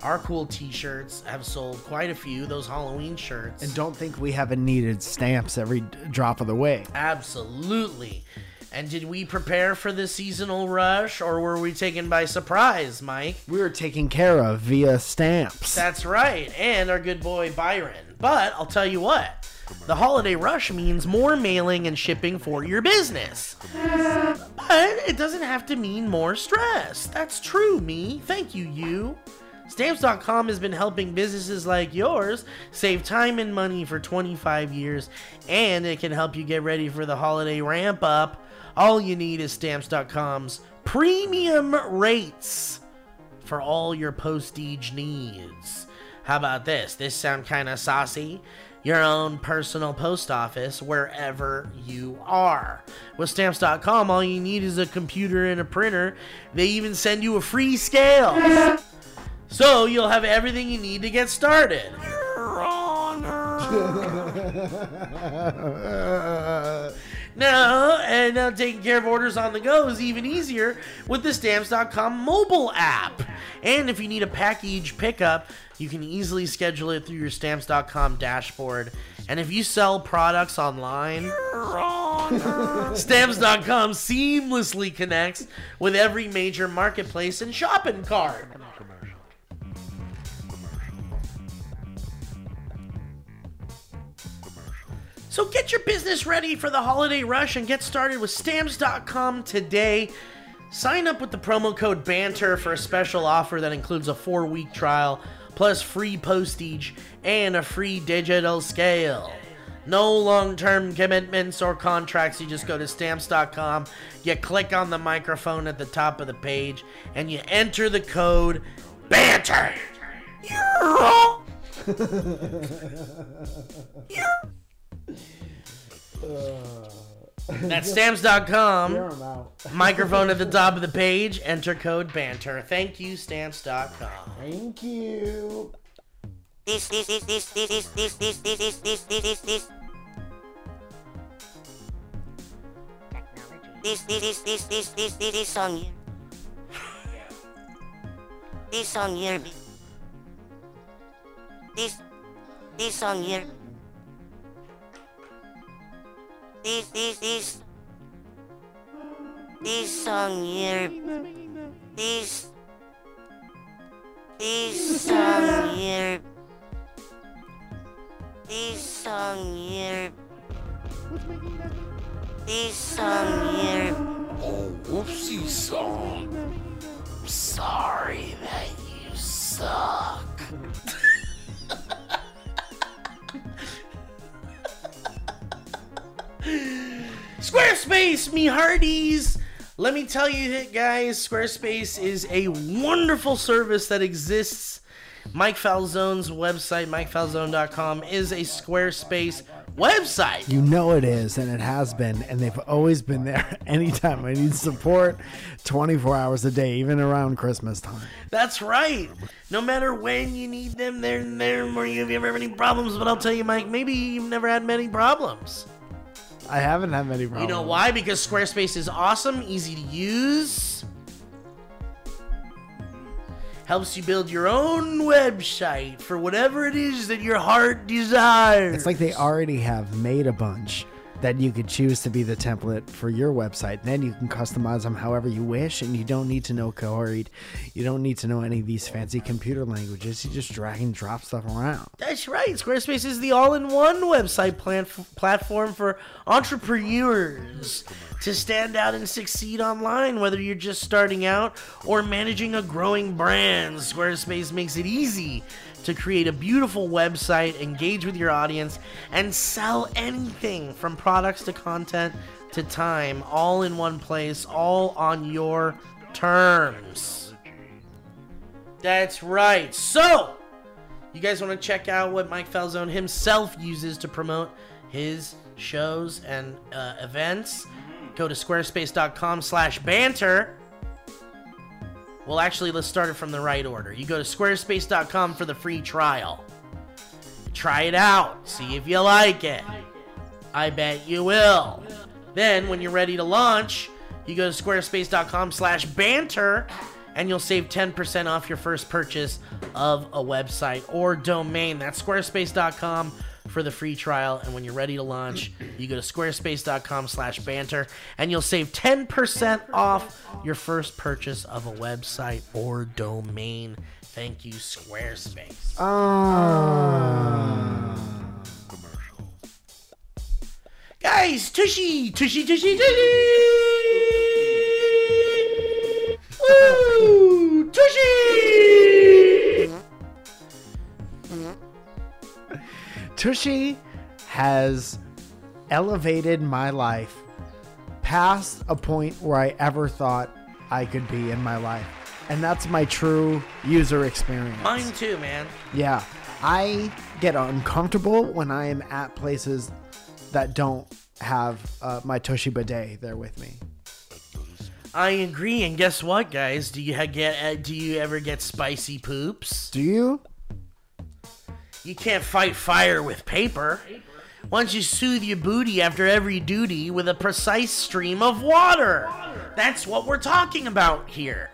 Our cool t shirts have sold quite a few, those Halloween shirts.
And don't think we haven't needed stamps every drop of the way.
Absolutely. And did we prepare for the seasonal rush or were we taken by surprise, Mike?
We were taken care of via stamps.
That's right, and our good boy Byron. But I'll tell you what, the holiday rush means more mailing and shipping for your business. But it doesn't have to mean more stress. That's true, me. Thank you, you. Stamps.com has been helping businesses like yours save time and money for 25 years, and it can help you get ready for the holiday ramp up. All you need is Stamps.com's premium rates for all your postage needs. How about this? This sound kind of saucy? Your own personal post office wherever you are. With stamps.com, all you need is a computer and a printer. They even send you a free scale. So you'll have everything you need to get started. No, and now taking care of orders on the go is even easier with the Stamps.com mobile app. And if you need a package pickup, you can easily schedule it through your Stamps.com dashboard. And if you sell products online, Stamps.com seamlessly connects with every major marketplace and shopping cart. So get your business ready for the holiday rush and get started with stamps.com today. Sign up with the promo code BANTER for a special offer that includes a four week trial, plus free postage and a free digital scale. No long term commitments or contracts. You just go to stamps.com, you click on the microphone at the top of the page, and you enter the code BANTER. Uh, That's stamps.com. Microphone at the top of the page. Enter code BANTER. Thank you, stamps.com.
Thank you.
This, this, this, this, this, this, this, this, this, this, this, this, this, this. This, this, this, this, this, this, this, this song here. This song here. This, this song This, this, this. This song here. This. This song here. This song here. This song here.
Oh, whoopsie song. Sorry that you suck.
Squarespace, me hearties! Let me tell you, guys, Squarespace is a wonderful service that exists. Mike Falzone's website, mikefalzone.com, is a Squarespace website.
You know it is, and it has been, and they've always been there. Anytime I need support, 24 hours a day, even around Christmas time.
That's right. No matter when you need them, they're there for you if you ever have any problems. But I'll tell you, Mike, maybe you've never had many problems.
I haven't had many problems.
You know why? Because Squarespace is awesome, easy to use. Helps you build your own website for whatever it is that your heart desires.
It's like they already have made a bunch that you could choose to be the template for your website. Then you can customize them however you wish, and you don't need to know code. You don't need to know any of these fancy computer languages. You just drag and drop stuff around.
That's right. Squarespace is the all-in-one website plan- platform for entrepreneurs to stand out and succeed online. Whether you're just starting out or managing a growing brand, Squarespace makes it easy to create a beautiful website, engage with your audience, and sell anything from products to content to time, all in one place, all on your terms. That's right. So, you guys want to check out what Mike Falzone himself uses to promote his shows and uh, events? Go to squarespace.com slash banter. Well, actually, let's start it from the right order. You go to squarespace.com for the free trial. Try it out. See if you like it. I bet you will. Then, when you're ready to launch, you go to squarespace.com slash banter and you'll save 10% off your first purchase of a website or domain. That's squarespace.com for the free trial. And when you're ready to launch, you go to squarespace.com slash banter and you'll save 10% off your first purchase of a website or domain. Thank you, Squarespace.
Ah.
Guys, tushy, tushy, tushy, tushy. Woo, tushy.
Tushy has elevated my life past a point where I ever thought I could be in my life. And that's my true user experience.
Mine too, man.
Yeah. I get uncomfortable when I am at places that don't have uh, my Tushy bidet there with me.
I agree. And guess what, guys? Do you get? Uh, do you ever get spicy poops?
Do you?
You can't fight fire with paper. Why don't you soothe your booty after every duty with a precise stream of water? That's what we're talking about here.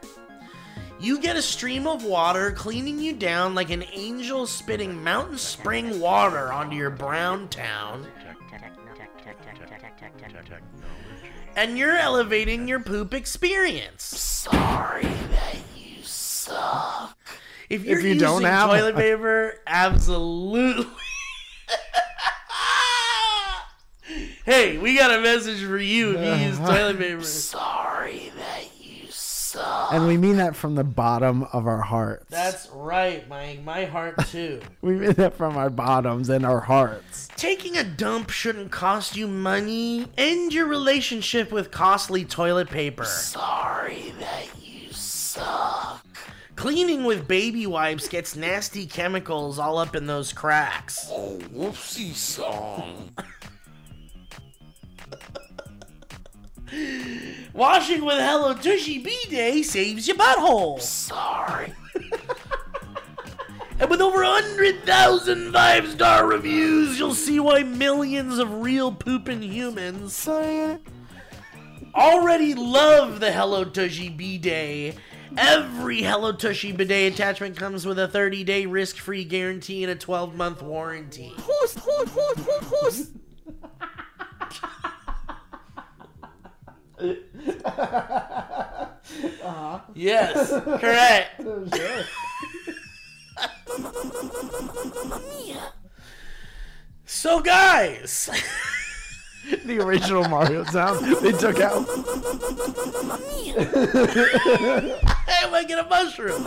You get a stream of water cleaning you down like an angel spitting mountain spring water onto your brown town. And you're elevating your poop experience. Sorry that you suck. If you're
If you
using
don't have-
toilet paper, absolutely. hey, we got a message for you if you use uh-huh. toilet paper. Sorry that you suck.
And we mean that from the bottom of our hearts.
That's right, Mike. My heart too.
we mean that from our bottoms and our hearts.
Taking a dump shouldn't cost you money. End your relationship with costly toilet paper. Sorry Cleaning with baby wipes gets nasty chemicals all up in those cracks. Oh, whoopsie song. Washing with Hello Tushy bidet saves your butthole. Sorry. And with over 100,000 five star reviews, you'll see why millions of real pooping humans already love the Hello Tushy bidet. Every Hello Tushy bidet attachment comes with a 30 day risk free guarantee and a 12 month warranty. Yes, correct. So, guys,
The original Mario sound they took out.
hey, am I get a mushroom?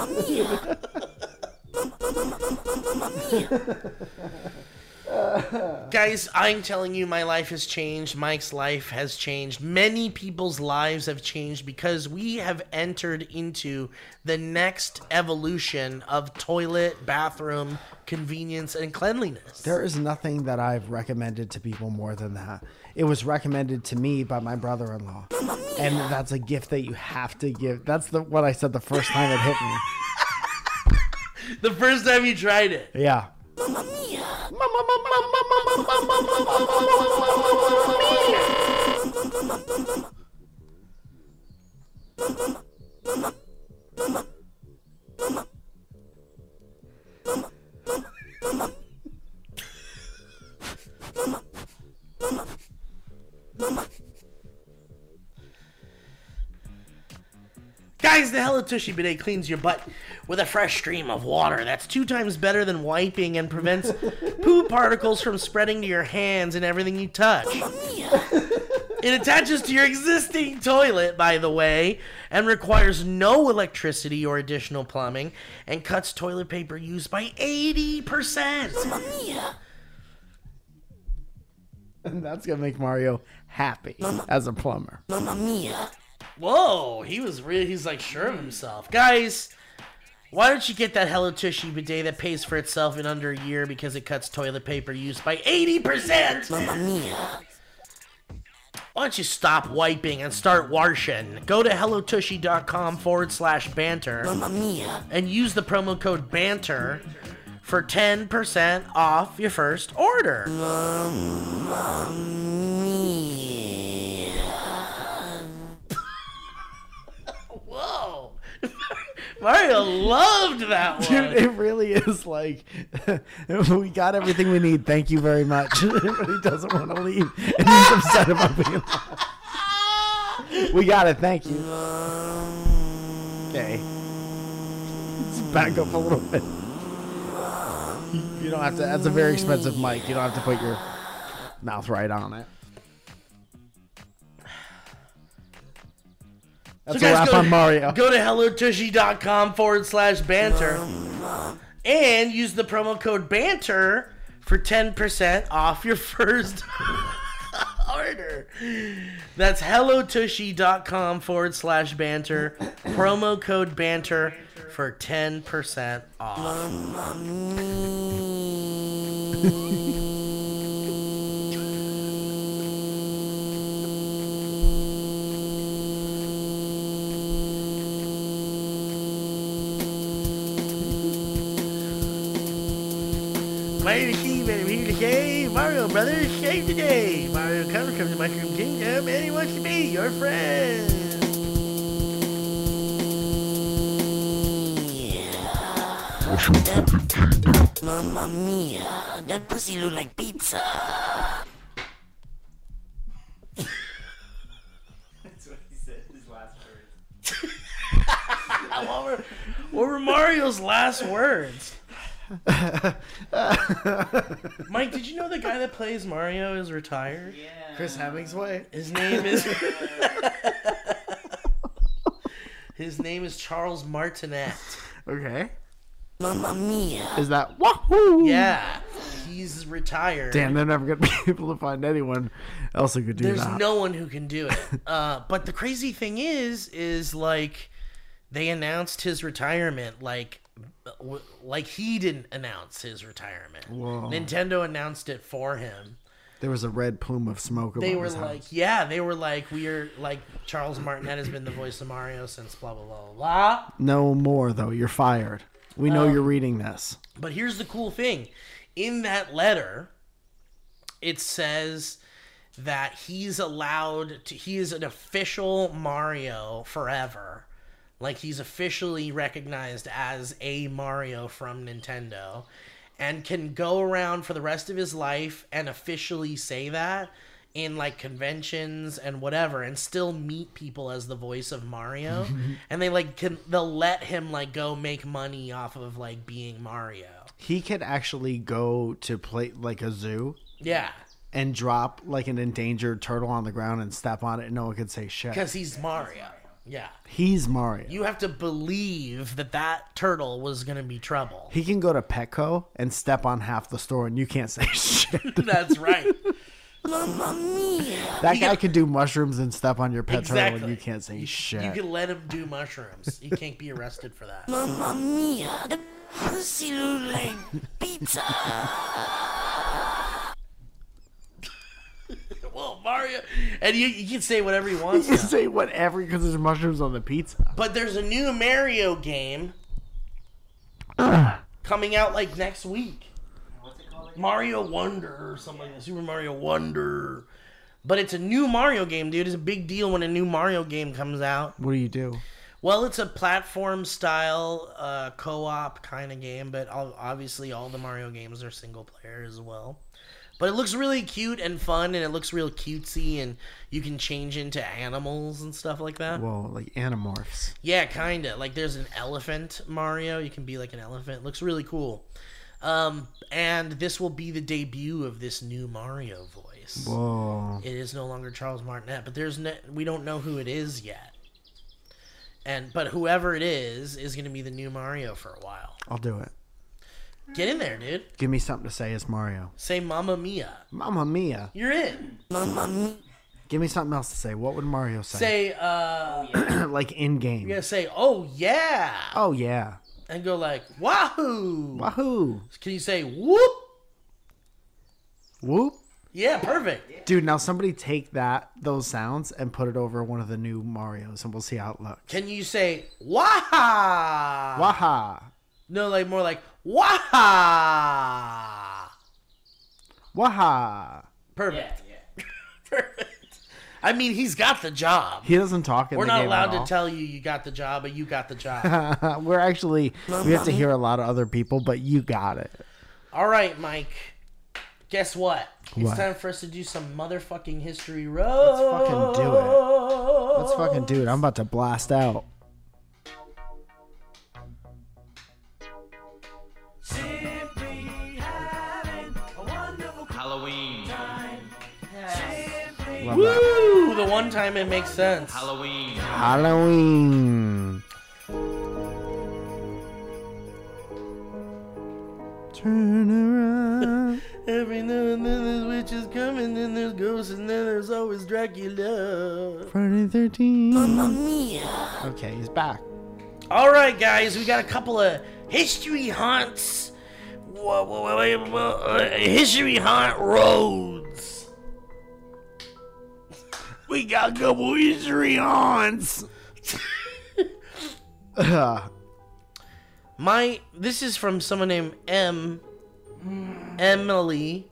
Guys, I'm telling you, my life has changed. Mike's life has changed. Many people's lives have changed because we have entered into the next evolution of toilet, bathroom, convenience, and cleanliness.
There is nothing that I've recommended to people more than that. It was recommended to me by my brother-in-law, and that's a gift that you have to give. That's the what I said the first time it hit me.
The first time you tried it.
Yeah.
Guys, the Hello Tushy bidet cleans your butt with a fresh stream of water. That's two times better than wiping and prevents poo particles from spreading to your hands and everything you touch. It attaches to your existing toilet, by the way, and requires no electricity or additional plumbing, and cuts toilet paper use by 80%.
And that's gonna make Mario happy as a plumber.
Whoa, he was really, he's like sure of himself. Guys, why don't you get that Hello Tushy bidet that pays for itself in under a year because it cuts toilet paper use by 80%? Why don't you stop wiping and start washing? Go to hellotushy.com forward slash banter and use the promo code banter for 10% off your first order. Whoa. Mario loved that one.
Dude, it really is like we got everything we need. Thank you very much. but he doesn't want to leave, and he's upset about being. we got it. Thank you. Okay. Let's back up a little bit. You don't have to. That's a very expensive mic. You don't have to put your mouth right on it. That's
So
a
guys,
wrap
go-
on Mario.
Go to hellotushy.com forward slash banter and use the promo code banter for 10% off your first order. That's hellotushy.com forward slash banter. Promo code banter for 10% off. Mario the King, man, here to say Mario Brothers save the day. Mario comes from the Mushroom Kingdom and he wants to be your friend.
Mamma mia, that pussy look like pizza.
That's what he said. His last words.
What were, what were Mario's last words? Mike, did you know the guy that plays Mario is retired?
Yeah.
Chris Hemmingsway.
His name is His name is Charles Martinet.
Okay.
Mamma mia.
Is that wahoo?
Yeah, he's retired.
Damn, they're never gonna be able to find anyone else who could do it.
There's
that.
no one who can do it. Uh, but the crazy thing is, is like they announced his retirement like w- like he didn't announce his retirement.
Whoa.
Nintendo announced it for him.
There was a red plume of smoke
They were like,
house.
yeah, they were like, we are like Charles Martinet has been the voice of Mario since blah blah blah blah. blah.
No more though. You're fired. We know
Um,
you're reading this.
But here's the cool thing. In that letter, it says that he's allowed to he is an official Mario forever. Like he's officially recognized as a Mario from Nintendo and can go around for the rest of his life and officially say that in like conventions and whatever and still meet people as the voice of Mario and they like can they'll let him like go make money off of like being Mario.
He could actually go to play like a zoo
Yeah,
and drop like an endangered turtle on the ground and step on it and no one could say shit.
because he's Mario. Yeah.
He's Mario.
You have to believe that that turtle was going to be trouble.
he can go to Petco and step on half the store and you can't say shit.
That's right.
Mamma mia.
That
You
guy
get-
could do mushrooms and step on your pet turtle
exactly.
and you can't say
You-
shit.
You can let him do mushrooms. He can't be arrested for that.
Mamma mia. That pussy look pizza.
Well, Mario, and you, you can say whatever he wants.
You
now.
can say whatever because there's mushrooms on the pizza.
But there's a new Mario game coming out like next week.
What's it called?
Mario Wonder or something like that. Super Mario Wonder. But it's a new Mario game, dude. It's a big deal when a new Mario game comes out.
What do you do?
Well, it's a platform style uh, co-op kind of game, but obviously all the Mario games are single player as well. But it looks really cute and fun, and it looks real cutesy, and you can change into animals and stuff like that.
Well, like animorphs.
Yeah, kind of. Like there's an elephant Mario. You can be like an elephant. looks really cool. Um, and this will be the debut of this new Mario voice.
Whoa.
It is no longer Charles Martinet, but there's no, we don't know who it is yet. And but whoever it is is going to be the new Mario for a while.
I'll do it.
Get in there, dude.
Give me something to say as Mario.
Say "Mamma Mia."
Mamma mia.
You're in.
Mamma mia.
Give me something else to say. What would Mario say?
Say uh,
like in game.
you're gonna say "Oh yeah"
Oh yeah.
and go like "Wahoo."
Wahoo.
Can you say "Whoop"?
Whoop.
Yeah, perfect.
Dude, now somebody take that those sounds and put it over one of the new Mario's and we'll see how it looks.
Can you say "Waha"?
Waha.
No, like more like waha.
Waha.
Perfect. Yeah, yeah. Perfect. I mean, he's got the job.
He doesn't talk in
We're
the
not
game
allowed
at
to tell you you got the job, but you got the job.
We're actually we have to hear a lot of other people, but you got it.
All right, Mike. Guess what? It's
What?
time for us to do some motherfucking history road.
Let's fucking do it. Let's fucking do it. I'm about to blast out. Love that.
Woo! The one time it makes sense.
Halloween.
Halloween. Turn around.
Every now and then there's witches coming, then there's ghosts, and then there's always Dracula.
Friday 13.
Mamma mia.
Okay, he's back.
All right, guys, we got a couple of history haunts. Uh, History haunt roads.
We got a couple history haunts. Ugh.
My this is from someone named M. Emily,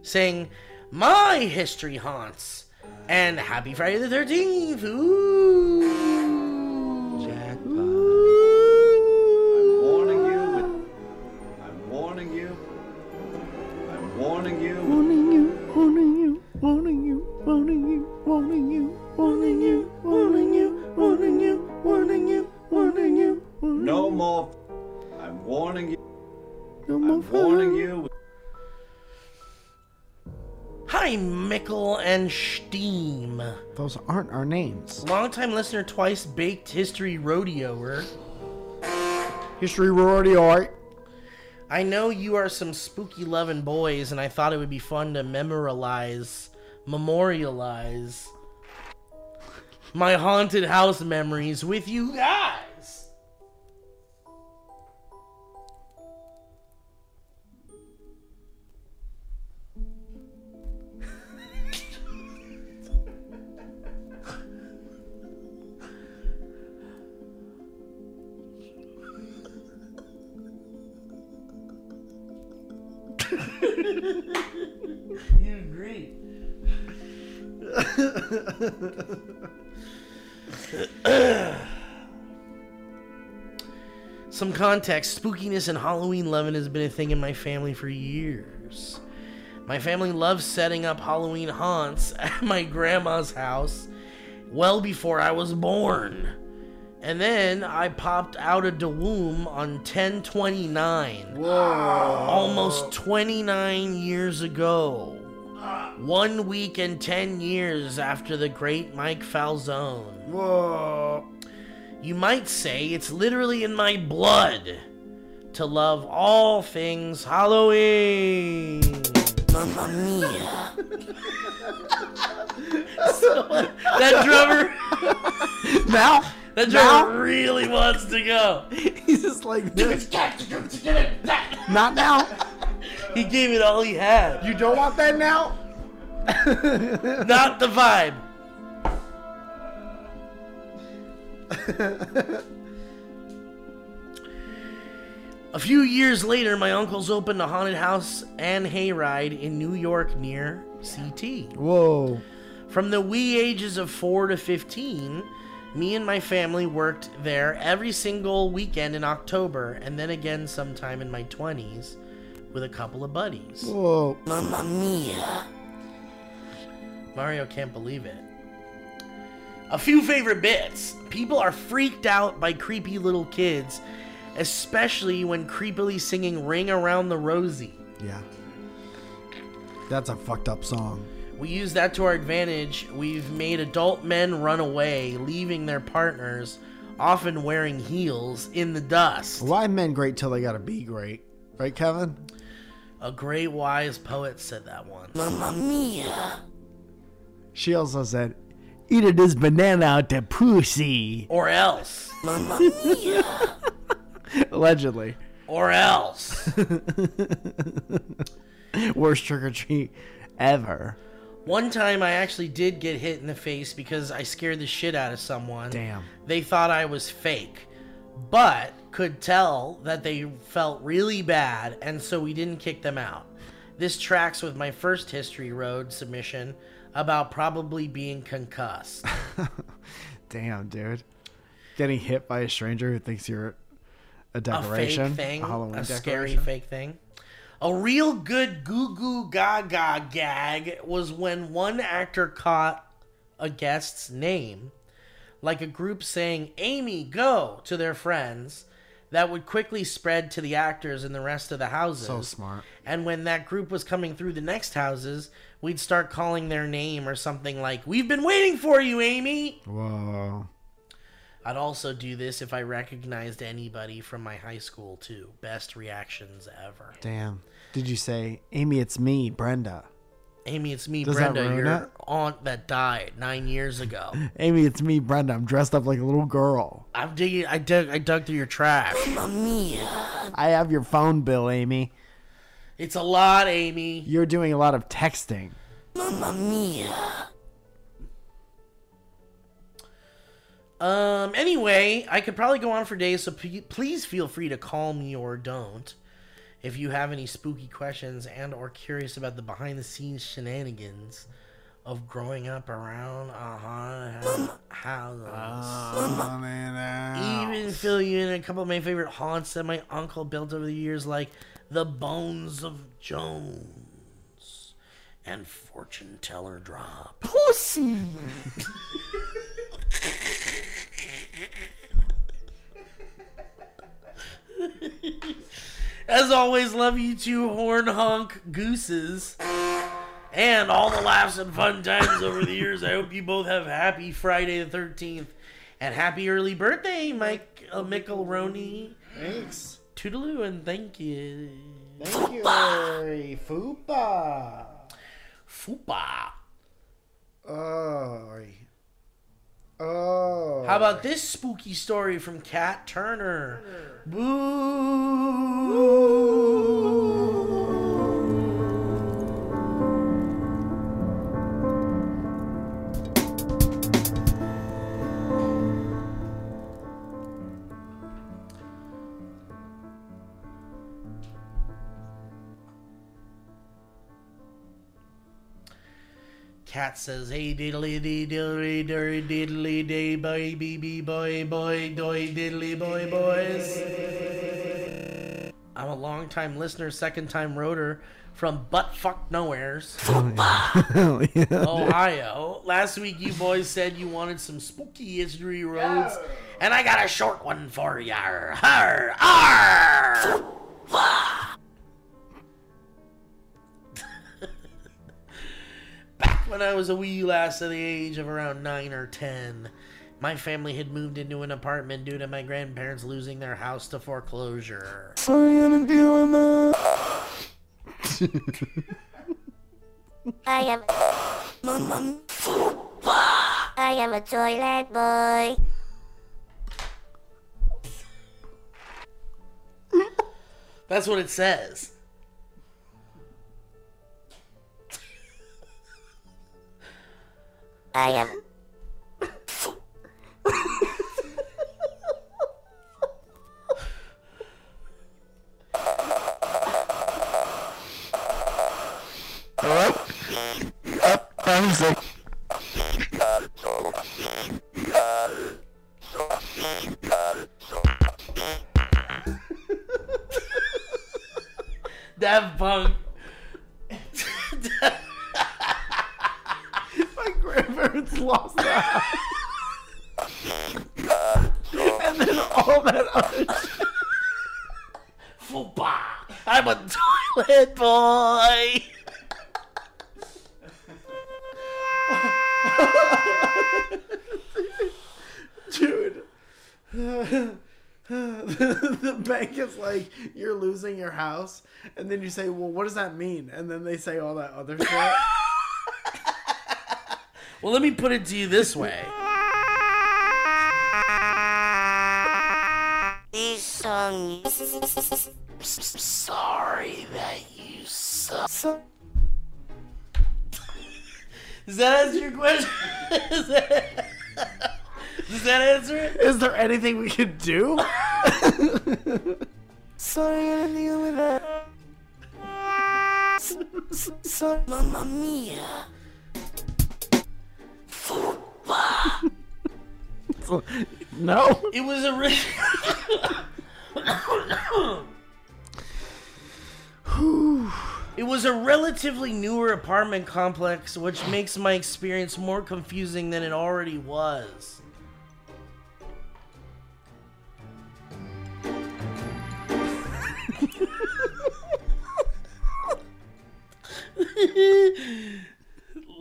saying, "My history haunts." And happy Friday the Thirteenth! Ooh.
warning you. I'm warning you. I'm warning you.
Warning you, warning you, warning you, warning you, warning you, warning you, warning you, warning you, warning you, warning you.
No more. I'm warning you.
No more
I'm warning you.
Hi, Mickle and Steam.
Those aren't our names.
Longtime listener, twice baked history rodeoer.
History rodeo.
I know you are some spooky loving boys, and I thought it would be fun to memorialize, memorialize my haunted house memories with you guys. Context spookiness and Halloween loving has been a thing in my family for years. My family loves setting up Halloween haunts at my grandma's house well before I was born. And then I popped out of the womb on 1029. Whoa. Almost 29 years ago. One week and 10 years after the great Mike Falzone. Whoa. You might say it's literally in my blood to love all things Halloween.
Mamma mia.
That drummer,
Now,
that
Now?
drummer really wants to go.
he's just like this. Not now.
He gave it all he had.
You don't want that now?
Not the vibe. A few years later, my uncles opened a haunted house and hayride in New York near CT.
Whoa.
From the wee ages of 4 to 15, me and my family worked there every single weekend in October and then again sometime in my 20s with a couple of buddies.
Whoa.
Mamma mia.
Mario can't believe it. A few favorite bits. People are freaked out by creepy little kids, especially when creepily singing Ring Around the Rosie.
Yeah. That's a fucked up song.
We use that to our advantage. We've made adult men run away, leaving their partners, often wearing heels, in the dust.
Why men great till they gotta be great? Right, Kevin?
A great wise poet said that once.
Mamma mia.
She also said, Eat this banana out the pussy.
Or else.
Allegedly.
Or else.
Worst trick or treat ever.
One time I actually did get hit in the face because I scared the shit out of someone.
Damn.
They thought I was fake. But could tell that they felt really bad, and so we didn't kick them out. This tracks with my first History Road submission about probably being concussed.
Damn, dude. Getting hit by a stranger who thinks you're a
a
decoration.
fake thing,
a Halloween
a scary fake thing. A real good goo goo gaga gag was when one actor caught a guest's name, like a group saying "Amy, go" to their friends. That would quickly spread to the actors in the rest of the houses.
So smart.
And when that group was coming through the next houses, we'd start calling their name or something like, We've been waiting for you, Amy!
Whoa.
I'd also do this if I recognized anybody from my high school, too. Best reactions ever.
Damn. Did you say, Amy, it's me, Brenda?
Amy, it's me,
Does
Brenda, your
it?
aunt that died nine years ago.
Amy, it's me, Brenda. I'm dressed up like a little girl.
I'm digging, I dug, I dug through your trash.
I have your phone bill, Amy.
It's a lot, Amy.
You're doing a lot of texting. Mamma mia.
Um. Anyway, I could probably go on for days, so p- please feel free to call me or don't if you have any spooky questions and or curious about the behind the scenes shenanigans of growing up around a haunted house. Even fill you in a couple of my favorite haunts that my uncle built over the years, like the Bones of Jones and Fortune Teller Drop.
Pussy.
As always, love you two horn hunk gooses. And all the laughs and fun times over the years. I hope you both have happy Friday the 13th. And happy early birthday, Mike uh, Mickelroni.
Thanks.
Toodaloo and thank you.
Thank you, Larry. Fupa.
Fupa.
Oh. Oh.
How about this spooky story from Kat Turner? Cat says, "Hey diddly dee diddly diddly diddly day boy bee bee boy boy doy diddly boy boys." I'm a long time listener, second time rotor from buttfuck nowheres, Ohio. Last week you boys said you wanted some spooky history roads, and I got a short one for ya. Har, ar. When I was a wee lass of the age of around 9 or 10, my family had moved into an apartment due to my grandparents losing their house to foreclosure.
I am. I am a toilet boy.
That's what it says.
I am.
You say, well, what does that mean? And then they say all that other shit.
Well, let me put it to you this way.
Song.
Sorry that you suck. Does that answer your question? Is that- Does that answer it?
Is there anything we could do?
Sorry, I didn't deal with that. Sorry, Mamma Mia.
No.
It was a re- It was a relatively newer apartment complex, which makes my experience more confusing than it already was.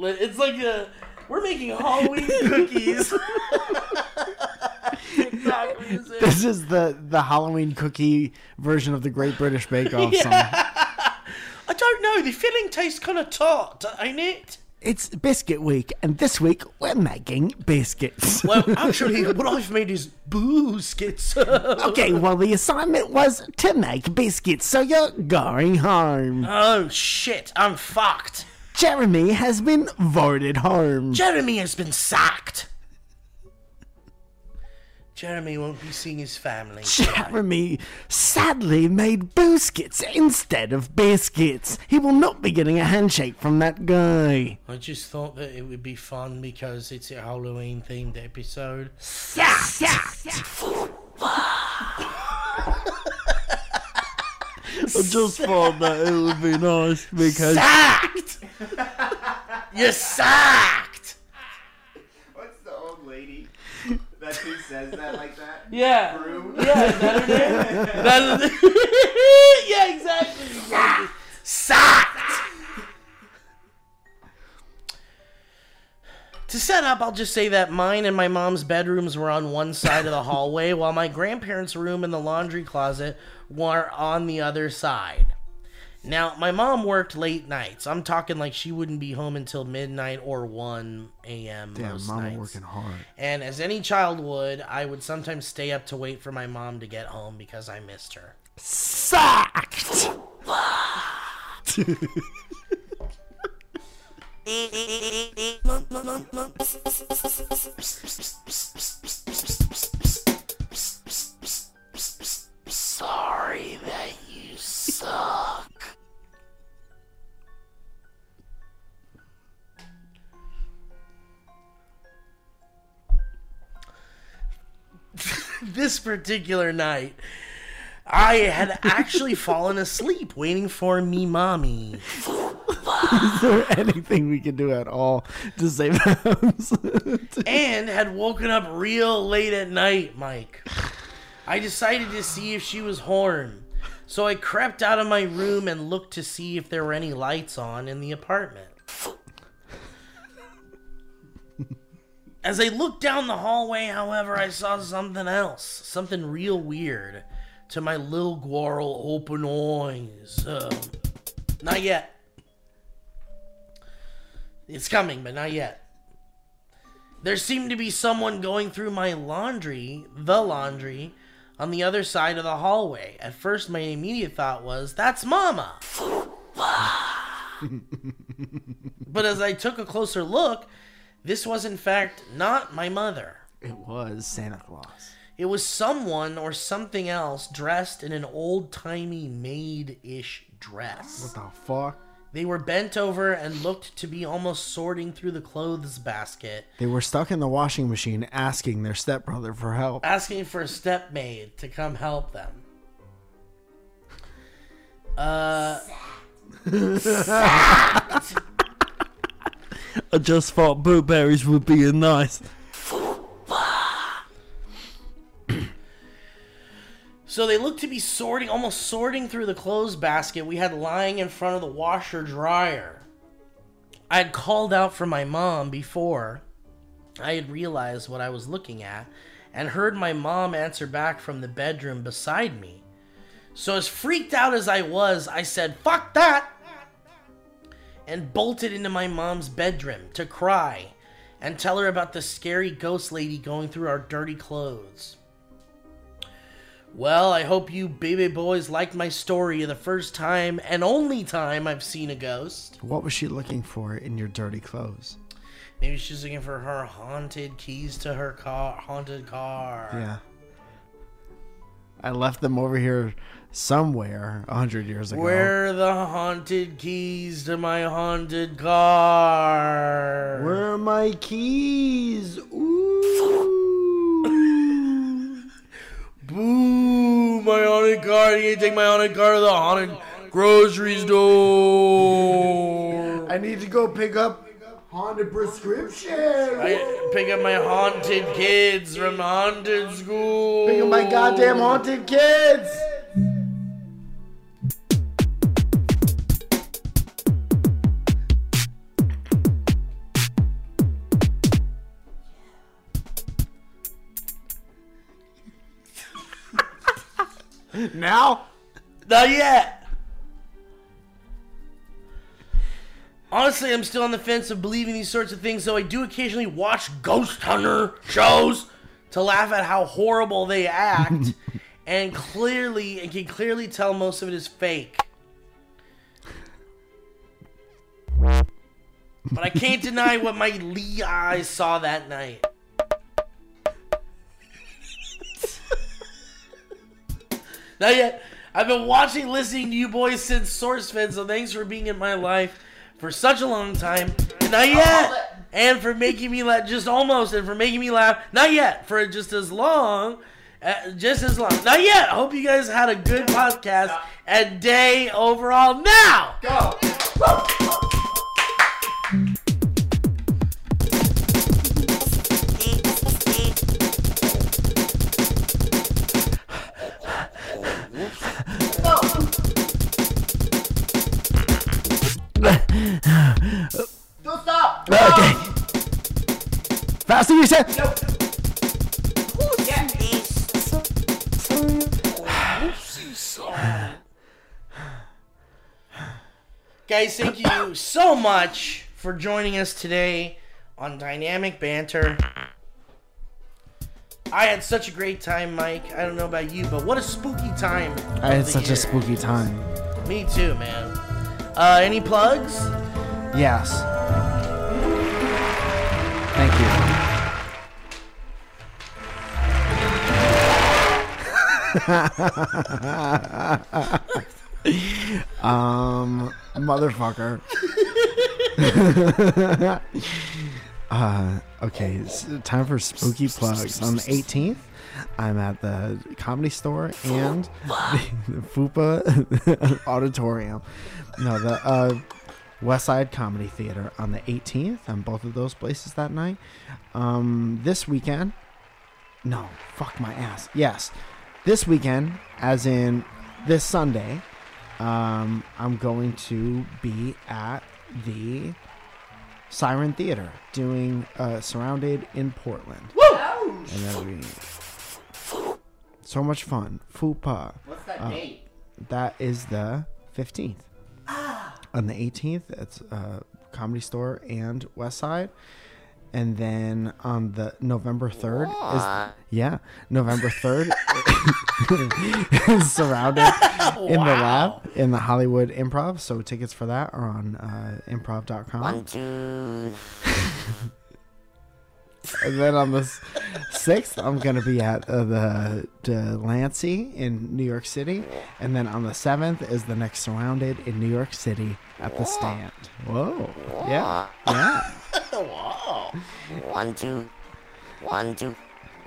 it's like a we're making Halloween cookies.
This is the the Halloween cookie version of the Great British Bake Off song.
I don't know. The filling tastes kind of tart, ain't it?
It's biscuit week, and this week we're making biscuits.
Well, actually, what I've made is booskits.
okay, well the assignment was to make biscuits, so you're going home.
oh shit! I'm fucked.
Jeremy has been voted home.
Jeremy has been sacked. Jeremy won't be seeing his family.
Jeremy sadly made biscuits instead of biscuits. He will not be getting a handshake from that guy.
I just thought that it would be fun because it's a Halloween themed episode. Yeah, yeah, yeah.
I just thought that it would be nice because
Sacked! You're sacked!
That who says that like that?
Yeah. Yeah, is that her name? Yeah, exactly. exactly. Sacked! To set up, I'll just say that mine and my mom's bedrooms were on one side of the hallway, while my grandparents' room and the laundry closet were on the other side. Now, my mom worked late nights. I'm talking like she wouldn't be home until midnight or 1 a.m.
damn,
most
mama
nights.
working hard.
And as any child would, I would sometimes stay up to wait for my mom to get home because I missed her.
Sacked.
Sorry that you suck. this particular night, I had actually fallen asleep waiting for me mommy.
Is there anything we can do at all to save the house?
and had woken up real late at night, Mike. I decided to see if she was home. So I crept out of my room and looked to see if there were any lights on in the apartment. As I looked down the hallway, however, I saw something else. Something real weird to my little Guarl open eyes. Um, not yet. It's coming, but not yet. There seemed to be someone going through my laundry, the laundry, on the other side of the hallway. At first, my immediate thought was, that's Mama. but as I took a closer look, this was in fact not my mother.
it was Santa Claus.
It was someone or something else dressed in an old timey maid ish dress.
What the fuck?
They were bent over and looked to be almost sorting through the clothes basket,
They were stuck in the washing machine asking their stepbrother for help.
asking for a stepmaid to come help them. Uh,
I just thought blueberries would be nice.
so they looked to be sorting, almost sorting through the clothes basket we had lying in front of the washer dryer. I had called out for my mom before I had realized what I was looking at and heard my mom answer back from the bedroom beside me. So, as freaked out as I was, I said, Fuck that! And bolted into my mom's bedroom to cry and tell her about the scary ghost lady going through our dirty clothes. Well, I hope you baby boys liked my story the first time and only time I've seen a ghost.
What was she looking for in your dirty clothes?
Maybe she's looking for her haunted keys to her car, haunted car.
Yeah. I left them over here somewhere a hundred years ago.
Where are the haunted keys to my haunted car?
Where are my keys? Ooh.
Boo! My haunted car. You take my haunted car to the haunted grocery store.
I need to go pick up haunted prescription.
I pick up my haunted kids from haunted school.
Pick up my goddamn haunted kids. now?
Not yet. Honestly, I'm still on the fence of believing these sorts of things, though I do occasionally watch ghost hunter shows to laugh at how horrible they act, and clearly, and can clearly tell most of it is fake. But I can't deny what my Lee eyes saw that night. Not yet. I've been watching, listening to you boys since SourceFed, so thanks for being in my life for such a long time. And not yet. And for making me laugh, just almost, and for making me laugh, not yet, for just as long, uh, just as long. Not yet. I hope you guys had a good podcast and day overall. Now!
Go.
Faster, you said.
Yeah.
Guys, thank you so much for joining us today on Dynamic Banter. I had such a great time, Mike. I don't know about you, but what a spooky time.
I had
of the
such a spooky time.
Me too, man. Uh, any plugs?
Yes. Thank you. um, motherfucker. uh, okay, it's time for spooky plugs. On the 18th, I'm at the comedy store and the, FUPA auditorium. No, the uh, West Side Comedy Theater on the 18th. On both of those places that night. Um, this weekend. No, fuck my ass. Yes, this weekend, as in this Sunday, um, I'm going to be at the Siren Theater doing uh, Surrounded in Portland. And that'll be so much fun. Fupa.
What's that
Uh,
date?
That is the 15th. On the 18th, it's uh, Comedy Store and West Side. And then on the November 3rd is yeah, November 3rd is surrounded in the lab in the Hollywood Improv. So tickets for that are on uh, improv.com.
One, two,
And then on the 6th, I'm going to be at uh, the Delancey in New York City. And then on the 7th is the next Surrounded in New York City at the stand. Whoa. Yeah. Yeah.
one, two, one, two,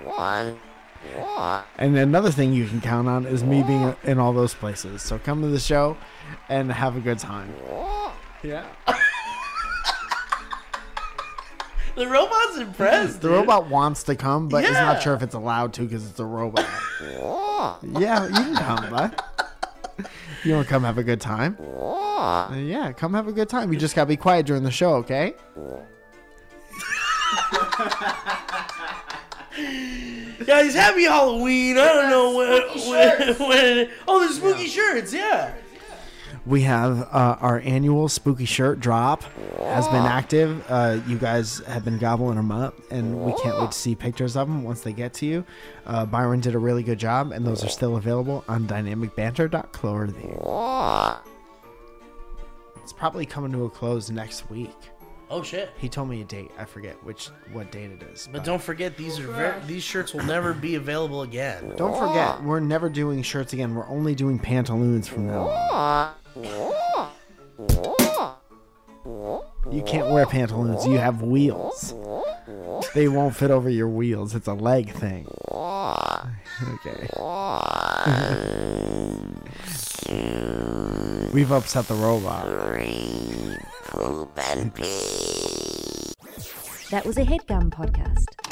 one, one.
And another thing you can count on is me being in all those places. So come to the show and have a good time. Yeah.
The robot's impressed.
The
dude.
robot wants to come, but he's
Yeah.
not sure if it's allowed to because it's a robot. yeah, you can come, bud. You want to come have a good time? Yeah, come have a good time. You just gotta be quiet during the show, okay?
Guys, happy Halloween. I don't know when, when, when. Oh, the spooky shirts, yeah.
We have uh, our annual spooky shirt drop has been active. Uh, you guys have been gobbling them up, and we can't wait to see pictures of them once they get to you. Uh, Byron did a really good job, and those are still available on dynamicbanter.clothing. It's probably coming to a close next week.
Oh shit!
He told me a date. I forget which what date it is.
But don't forget these are very, these shirts will never be available again.
Don't forget, we're never doing shirts again. We're only doing pantaloons from now on. You can't wear pantaloons. You have wheels. They won't fit over your wheels. It's a leg thing. Okay. We've upset the robot.
That was a headgum podcast.